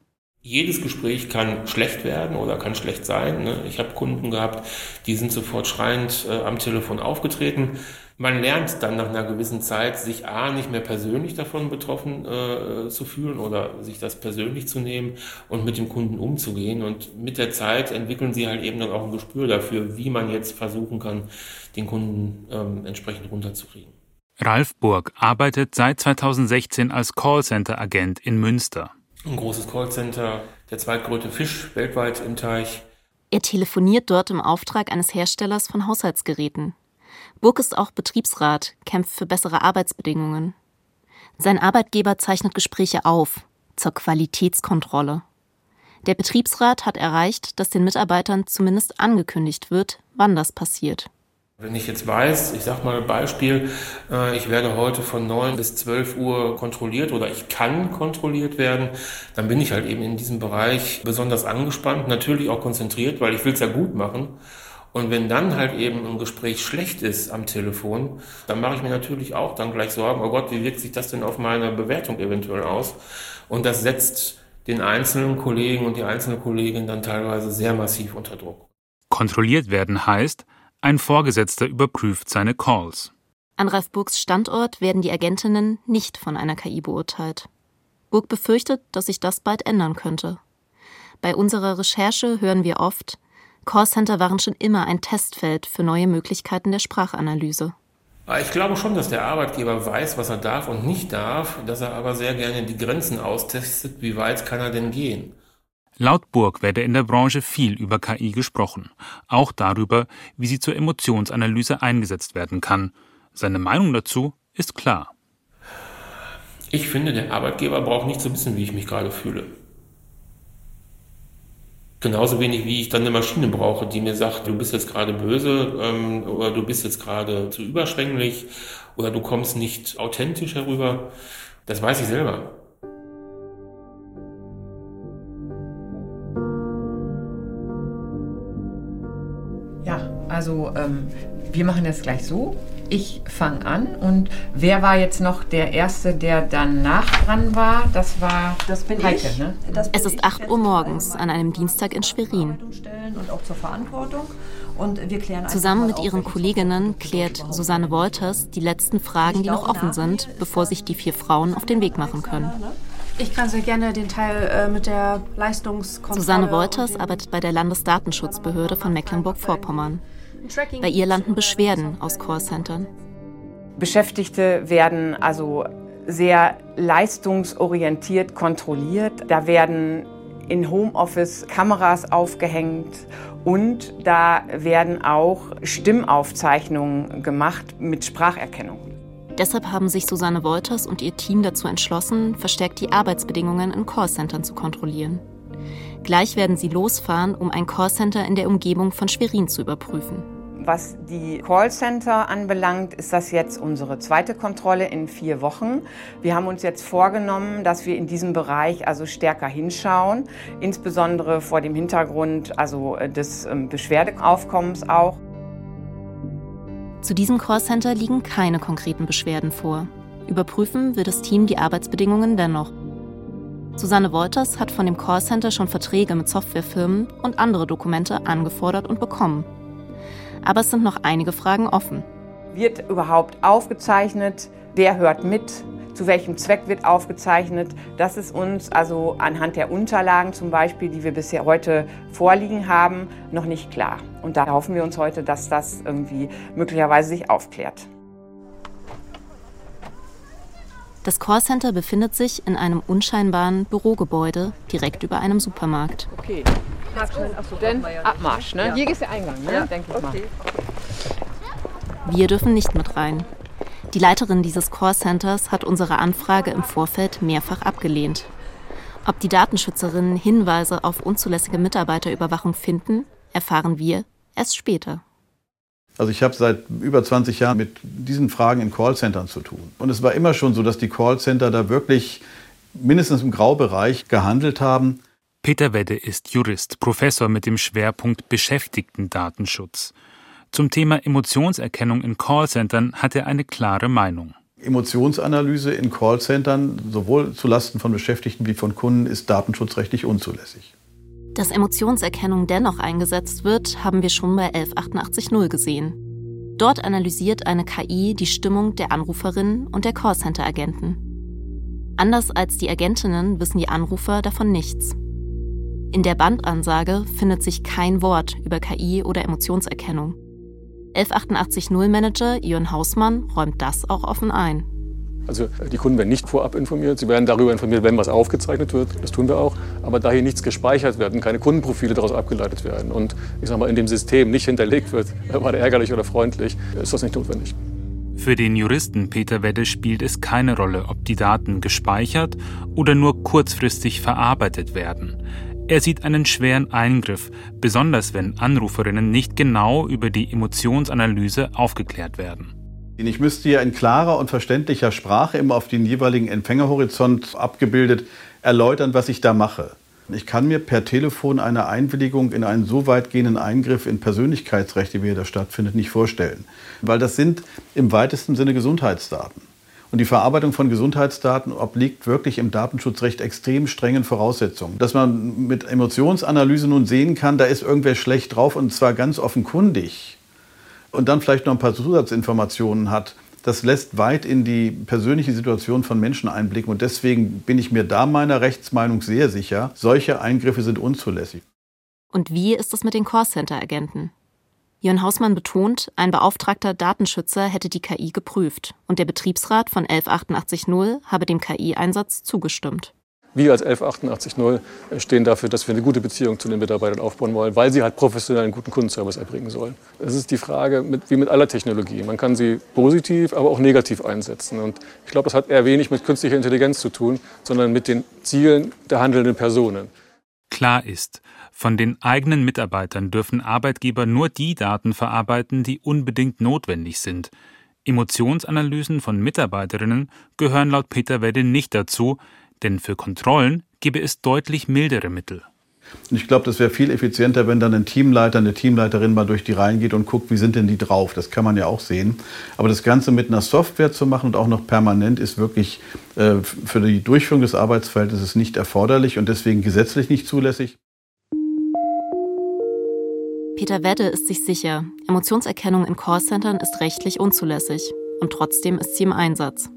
Jedes Gespräch kann schlecht werden oder kann schlecht sein. Ne? Ich habe Kunden gehabt, die sind sofort schreiend äh, am Telefon aufgetreten. Man lernt dann nach einer gewissen Zeit, sich A, nicht mehr persönlich davon betroffen äh, zu fühlen oder sich das persönlich zu nehmen und mit dem Kunden umzugehen. Und mit der Zeit entwickeln sie halt eben dann auch ein Gespür dafür, wie man jetzt versuchen kann, den Kunden ähm, entsprechend runterzukriegen. Ralf Burg arbeitet seit 2016 als Callcenter-Agent in Münster. Ein großes Callcenter, der zweitgrößte Fisch weltweit im Teich. Er telefoniert dort im Auftrag eines Herstellers von Haushaltsgeräten. Burg ist auch Betriebsrat, kämpft für bessere Arbeitsbedingungen. Sein Arbeitgeber zeichnet Gespräche auf zur Qualitätskontrolle. Der Betriebsrat hat erreicht, dass den Mitarbeitern zumindest angekündigt wird, wann das passiert. Wenn ich jetzt weiß, ich sag mal Beispiel, äh, ich werde heute von 9 bis 12 Uhr kontrolliert oder ich kann kontrolliert werden, dann bin ich halt eben in diesem Bereich besonders angespannt, natürlich auch konzentriert, weil ich will es ja gut machen. Und wenn dann halt eben ein Gespräch schlecht ist am Telefon, dann mache ich mir natürlich auch dann gleich Sorgen, oh Gott, wie wirkt sich das denn auf meine Bewertung eventuell aus? Und das setzt den einzelnen Kollegen und die einzelne Kollegin dann teilweise sehr massiv unter Druck. Kontrolliert werden heißt, ein Vorgesetzter überprüft seine Calls. An Ralf Burgs Standort werden die Agentinnen nicht von einer KI beurteilt. Burg befürchtet, dass sich das bald ändern könnte. Bei unserer Recherche hören wir oft, Callcenter waren schon immer ein Testfeld für neue Möglichkeiten der Sprachanalyse. Ich glaube schon, dass der Arbeitgeber weiß, was er darf und nicht darf, dass er aber sehr gerne die Grenzen austestet, wie weit kann er denn gehen. Laut Burg werde in der Branche viel über KI gesprochen, auch darüber, wie sie zur Emotionsanalyse eingesetzt werden kann. Seine Meinung dazu ist klar. Ich finde, der Arbeitgeber braucht nicht zu wissen, wie ich mich gerade fühle. Genauso wenig wie ich dann eine Maschine brauche, die mir sagt, du bist jetzt gerade böse ähm, oder du bist jetzt gerade zu überschwänglich oder du kommst nicht authentisch herüber. Das weiß ich selber. Ja, also ähm, wir machen das gleich so. Ich fange an und wer war jetzt noch der Erste, der danach dran war? Das war das bin Heike, ich. ne? Das es ist 8 Uhr morgens an einem Dienstag in Schwerin. Und auch zur Verantwortung. Und wir klären Zusammen mit ihren Kolleginnen klärt Susanne Wolters die letzten Fragen, die noch offen sind, bevor sich die vier Frauen auf den Weg machen können. Ich kann sehr gerne den Teil äh, mit der Leistungskontrolle. Susanne Wolters arbeitet bei der Landesdatenschutzbehörde von Mecklenburg-Vorpommern. Bei ihr landen Beschwerden aus Callcentern. Beschäftigte werden also sehr leistungsorientiert kontrolliert. Da werden in Homeoffice Kameras aufgehängt und da werden auch Stimmaufzeichnungen gemacht mit Spracherkennung. Deshalb haben sich Susanne Wolters und ihr Team dazu entschlossen, verstärkt die Arbeitsbedingungen in Callcentern zu kontrollieren. Gleich werden sie losfahren, um ein Callcenter in der Umgebung von Schwerin zu überprüfen. Was die Callcenter anbelangt, ist das jetzt unsere zweite Kontrolle in vier Wochen. Wir haben uns jetzt vorgenommen, dass wir in diesem Bereich also stärker hinschauen, insbesondere vor dem Hintergrund also des Beschwerdeaufkommens auch. Zu diesem Callcenter liegen keine konkreten Beschwerden vor. Überprüfen will das Team die Arbeitsbedingungen dennoch. Susanne Wolters hat von dem Callcenter schon Verträge mit Softwarefirmen und andere Dokumente angefordert und bekommen. Aber es sind noch einige Fragen offen. Wird überhaupt aufgezeichnet? Wer hört mit? Zu welchem Zweck wird aufgezeichnet? Das ist uns also anhand der Unterlagen zum Beispiel, die wir bisher heute vorliegen haben, noch nicht klar. Und da hoffen wir uns heute, dass das irgendwie möglicherweise sich aufklärt. Das Callcenter befindet sich in einem unscheinbaren Bürogebäude direkt über einem Supermarkt. Okay, Dann Abmarsch, ne? Hier ist der Eingang, ne? Ja. Denke ich mal. Wir dürfen nicht mit rein. Die Leiterin dieses Callcenters hat unsere Anfrage im Vorfeld mehrfach abgelehnt. Ob die Datenschützerinnen Hinweise auf unzulässige Mitarbeiterüberwachung finden, erfahren wir erst später. Also ich habe seit über 20 Jahren mit diesen Fragen in Callcentern zu tun. Und es war immer schon so, dass die Callcenter da wirklich mindestens im Graubereich gehandelt haben. Peter Wedde ist Jurist, Professor mit dem Schwerpunkt Beschäftigten-Datenschutz. Zum Thema Emotionserkennung in Callcentern hat er eine klare Meinung. Emotionsanalyse in Callcentern, sowohl zulasten von Beschäftigten wie von Kunden, ist datenschutzrechtlich unzulässig. Dass Emotionserkennung dennoch eingesetzt wird, haben wir schon bei 11880 gesehen. Dort analysiert eine KI die Stimmung der Anruferinnen und der Callcenter-Agenten. Anders als die Agentinnen wissen die Anrufer davon nichts. In der Bandansage findet sich kein Wort über KI oder Emotionserkennung. 11880-Manager Jörn Hausmann räumt das auch offen ein. Also die Kunden werden nicht vorab informiert, sie werden darüber informiert, wenn was aufgezeichnet wird, das tun wir auch, aber da hier nichts gespeichert wird und keine Kundenprofile daraus abgeleitet werden und ich sag mal in dem System nicht hinterlegt wird, war der ärgerlich oder freundlich, ist das nicht notwendig. Für den Juristen Peter Wedde spielt es keine Rolle, ob die Daten gespeichert oder nur kurzfristig verarbeitet werden. Er sieht einen schweren Eingriff, besonders wenn Anruferinnen nicht genau über die Emotionsanalyse aufgeklärt werden. Ich müsste ja in klarer und verständlicher Sprache immer auf den jeweiligen Empfängerhorizont abgebildet erläutern, was ich da mache. Ich kann mir per Telefon eine Einwilligung in einen so weitgehenden Eingriff in Persönlichkeitsrechte, wie er da stattfindet, nicht vorstellen. Weil das sind im weitesten Sinne Gesundheitsdaten. Und die Verarbeitung von Gesundheitsdaten obliegt wirklich im Datenschutzrecht extrem strengen Voraussetzungen. Dass man mit Emotionsanalyse nun sehen kann, da ist irgendwer schlecht drauf und zwar ganz offenkundig und dann vielleicht noch ein paar Zusatzinformationen hat, das lässt weit in die persönliche Situation von Menschen einblicken. Und deswegen bin ich mir da meiner Rechtsmeinung sehr sicher, solche Eingriffe sind unzulässig. Und wie ist es mit den Callcenter-Agenten? Jörn Hausmann betont, ein beauftragter Datenschützer hätte die KI geprüft und der Betriebsrat von 11880 habe dem KI-Einsatz zugestimmt. Wir als 1188.0 stehen dafür, dass wir eine gute Beziehung zu den Mitarbeitern aufbauen wollen, weil sie halt professionell einen guten Kundenservice erbringen sollen. Es ist die Frage, mit, wie mit aller Technologie. Man kann sie positiv, aber auch negativ einsetzen. Und ich glaube, das hat eher wenig mit künstlicher Intelligenz zu tun, sondern mit den Zielen der handelnden Personen. Klar ist, von den eigenen Mitarbeitern dürfen Arbeitgeber nur die Daten verarbeiten, die unbedingt notwendig sind. Emotionsanalysen von Mitarbeiterinnen gehören laut Peter Wedde nicht dazu, denn für Kontrollen gäbe es deutlich mildere Mittel. Ich glaube, das wäre viel effizienter, wenn dann ein Teamleiter, eine Teamleiterin mal durch die Reihen geht und guckt, wie sind denn die drauf. Das kann man ja auch sehen. Aber das Ganze mit einer Software zu machen und auch noch permanent ist wirklich äh, für die Durchführung des Arbeitsfeldes nicht erforderlich und deswegen gesetzlich nicht zulässig. Peter Wedde ist sich sicher, Emotionserkennung in Callcentern ist rechtlich unzulässig. Und trotzdem ist sie im Einsatz.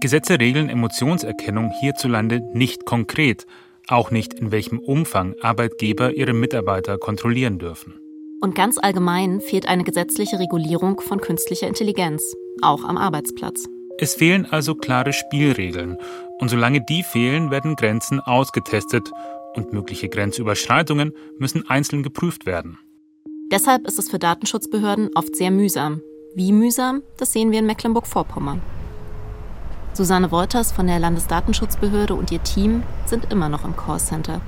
Gesetze regeln Emotionserkennung hierzulande nicht konkret, auch nicht in welchem Umfang Arbeitgeber ihre Mitarbeiter kontrollieren dürfen. Und ganz allgemein fehlt eine gesetzliche Regulierung von künstlicher Intelligenz, auch am Arbeitsplatz. Es fehlen also klare Spielregeln, und solange die fehlen, werden Grenzen ausgetestet und mögliche Grenzüberschreitungen müssen einzeln geprüft werden. Deshalb ist es für Datenschutzbehörden oft sehr mühsam. Wie mühsam, das sehen wir in Mecklenburg-Vorpommern. Susanne Wolters von der Landesdatenschutzbehörde und ihr Team sind immer noch im Callcenter.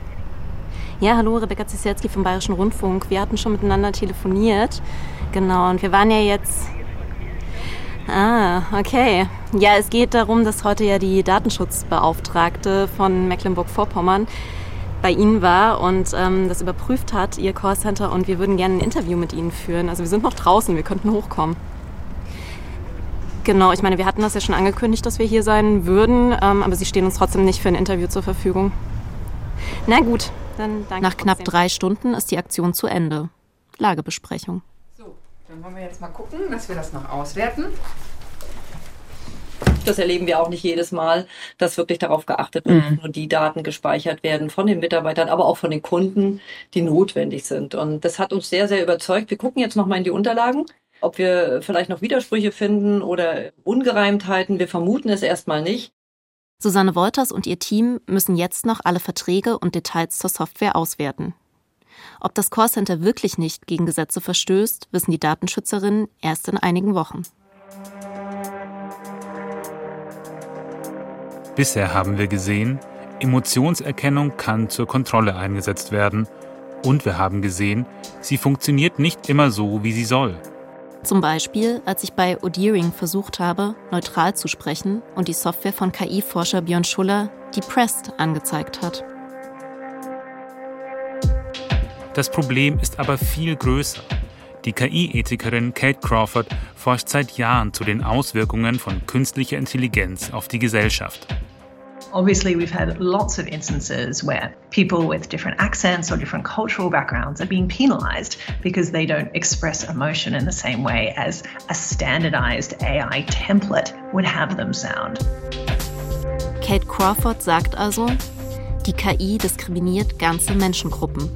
Ja, hallo, Rebecca Zisielski vom Bayerischen Rundfunk. Wir hatten schon miteinander telefoniert. Genau, und wir waren ja jetzt. Ah, okay. Ja, es geht darum, dass heute ja die Datenschutzbeauftragte von Mecklenburg-Vorpommern bei Ihnen war und ähm, das überprüft hat, Ihr Callcenter, und wir würden gerne ein Interview mit Ihnen führen. Also wir sind noch draußen, wir könnten hochkommen. Genau, ich meine, wir hatten das ja schon angekündigt, dass wir hier sein würden, ähm, aber Sie stehen uns trotzdem nicht für ein Interview zur Verfügung. Na gut, dann danke. Nach knapp drei Stunden ist die Aktion zu Ende. Lagebesprechung. So, dann wollen wir jetzt mal gucken, dass wir das noch auswerten. Das erleben wir auch nicht jedes Mal, dass wirklich darauf geachtet wird, mhm. nur die Daten gespeichert werden von den Mitarbeitern, aber auch von den Kunden, die notwendig sind. Und das hat uns sehr, sehr überzeugt. Wir gucken jetzt nochmal in die Unterlagen ob wir vielleicht noch Widersprüche finden oder Ungereimtheiten, wir vermuten es erstmal nicht. Susanne Wolters und ihr Team müssen jetzt noch alle Verträge und Details zur Software auswerten. Ob das Callcenter wirklich nicht gegen Gesetze verstößt, wissen die Datenschützerinnen erst in einigen Wochen. Bisher haben wir gesehen, Emotionserkennung kann zur Kontrolle eingesetzt werden. Und wir haben gesehen, sie funktioniert nicht immer so, wie sie soll. Zum Beispiel, als ich bei Odiering versucht habe, neutral zu sprechen und die Software von KI-Forscher Björn Schuller Depressed angezeigt hat. Das Problem ist aber viel größer. Die KI-Ethikerin Kate Crawford forscht seit Jahren zu den Auswirkungen von künstlicher Intelligenz auf die Gesellschaft. Obviously, we've had lots of instances where people with different accents or different cultural backgrounds are being penalized because they don't express emotion in the same way as a standardized AI template would have them sound. Kate Crawford sagt also, die KI diskriminiert ganze Menschengruppen.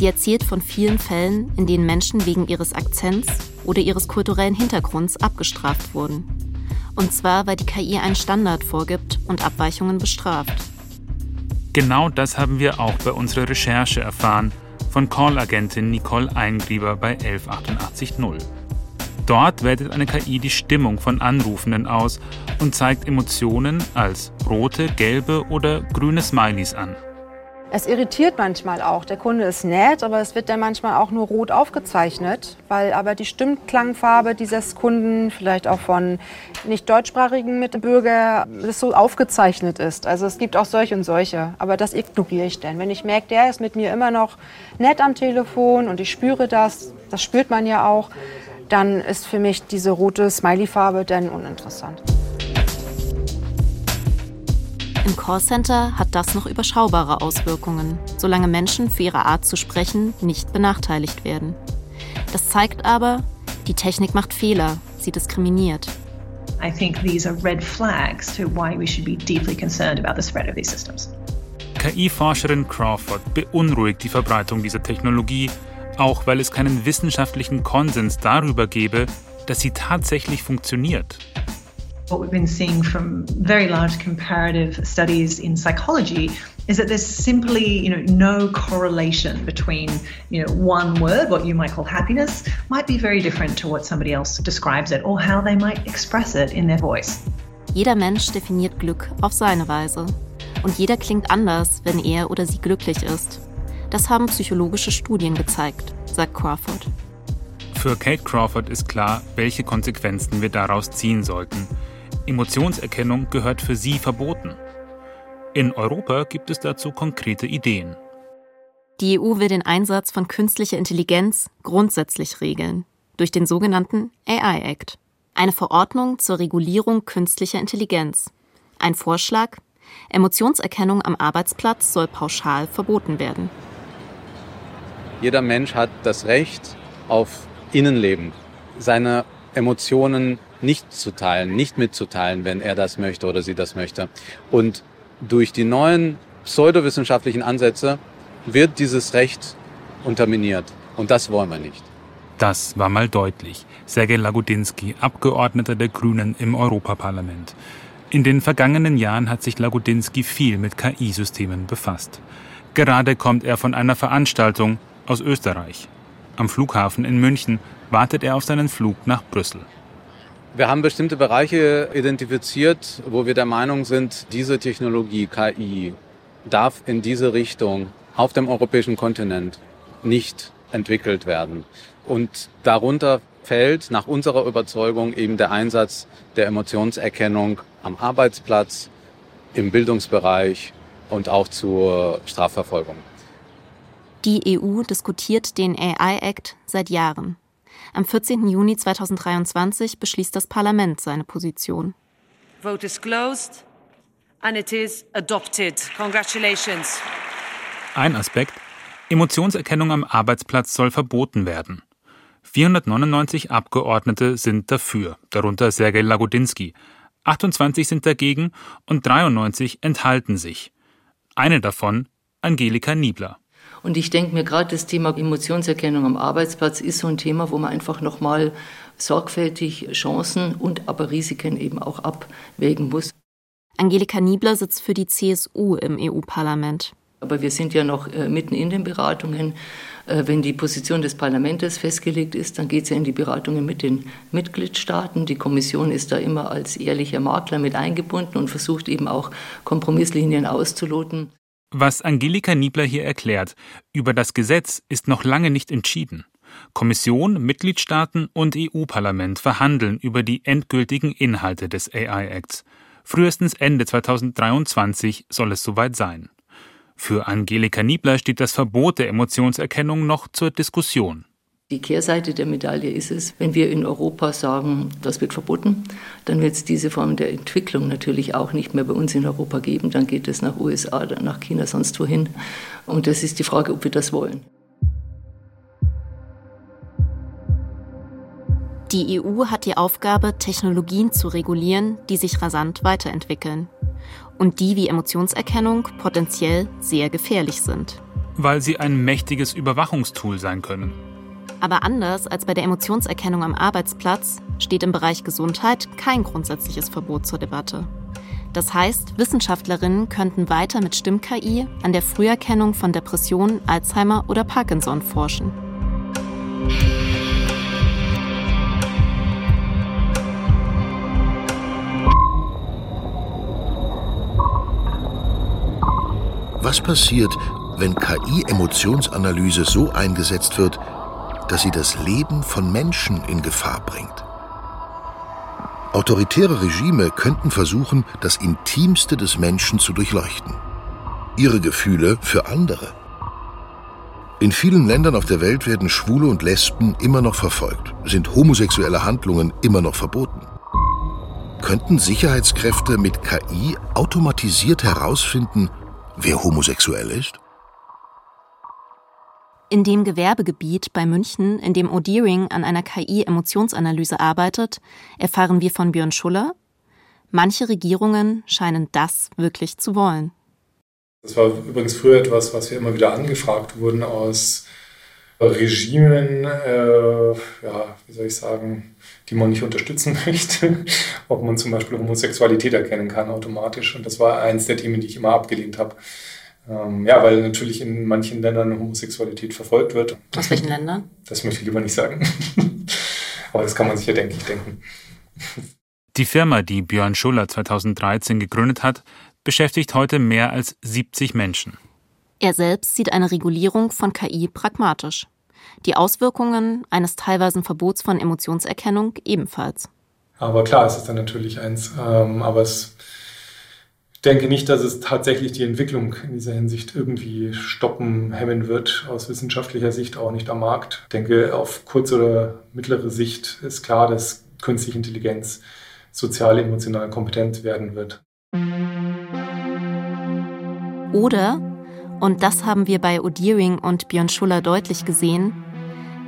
Sie erzählt von vielen Fällen, in denen Menschen wegen ihres Akzents oder ihres kulturellen Hintergrunds abgestraft wurden. Und zwar, weil die KI einen Standard vorgibt und Abweichungen bestraft. Genau das haben wir auch bei unserer Recherche erfahren von Call-Agentin Nicole Eingrieber bei 11880. Dort wertet eine KI die Stimmung von Anrufenden aus und zeigt Emotionen als rote, gelbe oder grüne Smileys an. Es irritiert manchmal auch. Der Kunde ist nett, aber es wird dann manchmal auch nur rot aufgezeichnet, weil aber die Stimmklangfarbe dieses Kunden, vielleicht auch von nicht deutschsprachigen Mitbürger, so aufgezeichnet ist. Also es gibt auch solche und solche, aber das ignoriere ich dann. Wenn ich merke, der ist mit mir immer noch nett am Telefon und ich spüre das, das spürt man ja auch, dann ist für mich diese rote Smiley-Farbe dann uninteressant. Im Callcenter hat das noch überschaubare Auswirkungen, solange Menschen für ihre Art zu sprechen nicht benachteiligt werden. Das zeigt aber, die Technik macht Fehler, sie diskriminiert. I think these are red flags to why we should be deeply concerned about the spread of these systems. KI-Forscherin Crawford beunruhigt die Verbreitung dieser Technologie, auch weil es keinen wissenschaftlichen Konsens darüber gebe, dass sie tatsächlich funktioniert. What we've been seeing from very large comparative studies in psychology is that there's simply, you know, no correlation between, you know, one word, what you might call happiness, might be very different to what somebody else describes it or how they might express it in their voice. Jeder Mensch definiert Glück auf seine Weise. Und jeder klingt anders, wenn er oder sie glücklich ist. Das haben psychologische Studien gezeigt, sagt Crawford. Für Kate Crawford ist klar, welche Konsequenzen wir daraus ziehen sollten. Emotionserkennung gehört für sie verboten. In Europa gibt es dazu konkrete Ideen. Die EU will den Einsatz von künstlicher Intelligenz grundsätzlich regeln, durch den sogenannten AI Act. Eine Verordnung zur Regulierung künstlicher Intelligenz. Ein Vorschlag, Emotionserkennung am Arbeitsplatz soll pauschal verboten werden. Jeder Mensch hat das Recht auf Innenleben, seine Emotionen nicht zu teilen, nicht mitzuteilen, wenn er das möchte oder sie das möchte. Und durch die neuen pseudowissenschaftlichen Ansätze wird dieses Recht unterminiert. Und das wollen wir nicht. Das war mal deutlich. Sergej Lagodinsky, Abgeordneter der Grünen im Europaparlament. In den vergangenen Jahren hat sich Lagodinsky viel mit KI-Systemen befasst. Gerade kommt er von einer Veranstaltung aus Österreich. Am Flughafen in München wartet er auf seinen Flug nach Brüssel. Wir haben bestimmte Bereiche identifiziert, wo wir der Meinung sind, diese Technologie KI darf in diese Richtung auf dem europäischen Kontinent nicht entwickelt werden. Und darunter fällt nach unserer Überzeugung eben der Einsatz der Emotionserkennung am Arbeitsplatz, im Bildungsbereich und auch zur Strafverfolgung. Die EU diskutiert den AI Act seit Jahren. Am 14. Juni 2023 beschließt das Parlament seine Position. Vote is closed and it is adopted. Congratulations. Ein Aspekt, Emotionserkennung am Arbeitsplatz soll verboten werden. 499 Abgeordnete sind dafür, darunter Sergej Lagodinsky. 28 sind dagegen und 93 enthalten sich. Eine davon Angelika Niebler. Und ich denke mir gerade das Thema Emotionserkennung am Arbeitsplatz ist so ein Thema, wo man einfach nochmal sorgfältig Chancen und aber Risiken eben auch abwägen muss. Angelika Niebler sitzt für die CSU im EU-Parlament. Aber wir sind ja noch äh, mitten in den Beratungen. Äh, wenn die Position des Parlaments festgelegt ist, dann geht es ja in die Beratungen mit den Mitgliedstaaten. Die Kommission ist da immer als ehrlicher Makler mit eingebunden und versucht eben auch Kompromisslinien auszuloten. Was Angelika Niebler hier erklärt, über das Gesetz ist noch lange nicht entschieden. Kommission, Mitgliedstaaten und EU-Parlament verhandeln über die endgültigen Inhalte des AI-Acts. Frühestens Ende 2023 soll es soweit sein. Für Angelika Niebler steht das Verbot der Emotionserkennung noch zur Diskussion. Die Kehrseite der Medaille ist es, wenn wir in Europa sagen, das wird verboten, dann wird es diese Form der Entwicklung natürlich auch nicht mehr bei uns in Europa geben. Dann geht es nach USA, nach China, sonst wohin. Und das ist die Frage, ob wir das wollen. Die EU hat die Aufgabe, Technologien zu regulieren, die sich rasant weiterentwickeln und die wie Emotionserkennung potenziell sehr gefährlich sind. Weil sie ein mächtiges Überwachungstool sein können. Aber anders als bei der Emotionserkennung am Arbeitsplatz steht im Bereich Gesundheit kein grundsätzliches Verbot zur Debatte. Das heißt, Wissenschaftlerinnen könnten weiter mit Stimm-KI an der Früherkennung von Depressionen, Alzheimer oder Parkinson forschen. Was passiert, wenn KI-Emotionsanalyse so eingesetzt wird, dass sie das Leben von Menschen in Gefahr bringt. Autoritäre Regime könnten versuchen, das Intimste des Menschen zu durchleuchten. Ihre Gefühle für andere. In vielen Ländern auf der Welt werden Schwule und Lesben immer noch verfolgt, sind homosexuelle Handlungen immer noch verboten. Könnten Sicherheitskräfte mit KI automatisiert herausfinden, wer homosexuell ist? In dem Gewerbegebiet bei München, in dem O'Dearing an einer KI-Emotionsanalyse arbeitet, erfahren wir von Björn Schuller, manche Regierungen scheinen das wirklich zu wollen. Das war übrigens früher etwas, was wir immer wieder angefragt wurden aus Regimen, äh, ja, wie soll ich sagen, die man nicht unterstützen möchte, ob man zum Beispiel Homosexualität erkennen kann automatisch. Und das war eins der Themen, die ich immer abgelehnt habe. Ähm, ja, weil natürlich in manchen Ländern Homosexualität verfolgt wird. Aus welchen Ländern? Das möchte ich lieber nicht sagen. Aber das kann man sich ja, denke ich, denken. Die Firma, die Björn Schuller 2013 gegründet hat, beschäftigt heute mehr als 70 Menschen. Er selbst sieht eine Regulierung von KI pragmatisch. Die Auswirkungen eines teilweisen Verbots von Emotionserkennung ebenfalls. Aber klar, es ist dann natürlich eins. Ähm, aber es, denke nicht, dass es tatsächlich die Entwicklung in dieser Hinsicht irgendwie stoppen, hemmen wird, aus wissenschaftlicher Sicht auch nicht am Markt. Ich denke, auf kurze oder mittlere Sicht ist klar, dass künstliche Intelligenz sozial emotional kompetent werden wird. Oder, und das haben wir bei Odiering und Björn Schuller deutlich gesehen,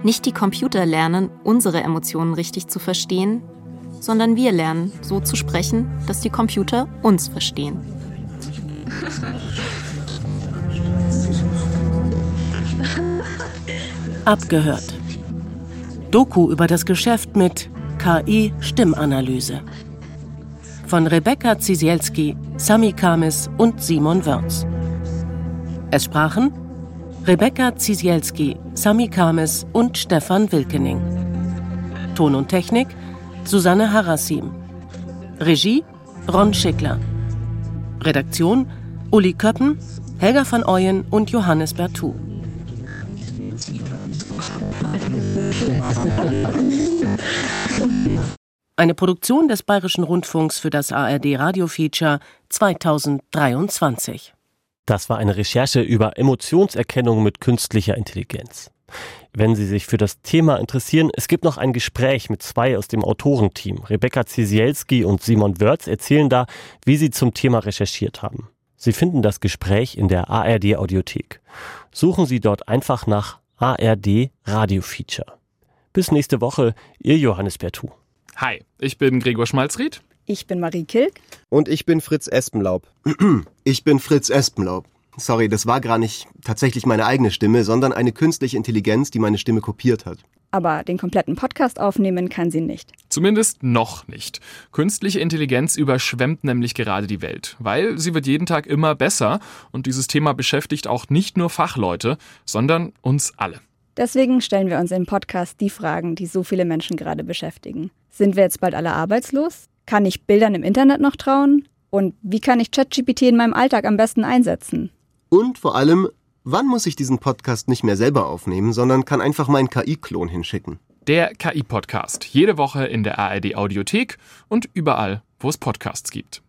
nicht die Computer lernen, unsere Emotionen richtig zu verstehen, sondern wir lernen, so zu sprechen, dass die Computer uns verstehen. Abgehört. Doku über das Geschäft mit KI-Stimmanalyse. Von Rebecca Zisielski, Sami Kamis und Simon Wörz. Es sprachen Rebecca Zisielski, Sami Kames und Stefan Wilkening. Ton und Technik Susanne Harasim. Regie Ron Schickler. Redaktion Uli Köppen, Helga van Ooyen und Johannes Bertou. Eine Produktion des Bayerischen Rundfunks für das ARD Radio-Feature 2023. Das war eine Recherche über Emotionserkennung mit künstlicher Intelligenz. Wenn Sie sich für das Thema interessieren, es gibt noch ein Gespräch mit zwei aus dem Autorenteam. Rebecca Zisielski und Simon Wörz erzählen da, wie sie zum Thema recherchiert haben. Sie finden das Gespräch in der ARD Audiothek. Suchen Sie dort einfach nach ARD Radio Feature. Bis nächste Woche, Ihr Johannes Bertou. Hi, ich bin Gregor Schmalzried. Ich bin Marie Kilk. Und ich bin Fritz Espenlaub. Ich bin Fritz Espenlaub. Sorry, das war gar nicht tatsächlich meine eigene Stimme, sondern eine künstliche Intelligenz, die meine Stimme kopiert hat. Aber den kompletten Podcast aufnehmen kann sie nicht. Zumindest noch nicht. Künstliche Intelligenz überschwemmt nämlich gerade die Welt, weil sie wird jeden Tag immer besser und dieses Thema beschäftigt auch nicht nur Fachleute, sondern uns alle. Deswegen stellen wir uns im Podcast die Fragen, die so viele Menschen gerade beschäftigen. Sind wir jetzt bald alle arbeitslos? Kann ich Bildern im Internet noch trauen? Und wie kann ich ChatGPT in meinem Alltag am besten einsetzen? Und vor allem, wann muss ich diesen Podcast nicht mehr selber aufnehmen, sondern kann einfach meinen KI-Klon hinschicken? Der KI-Podcast. Jede Woche in der ARD Audiothek und überall, wo es Podcasts gibt.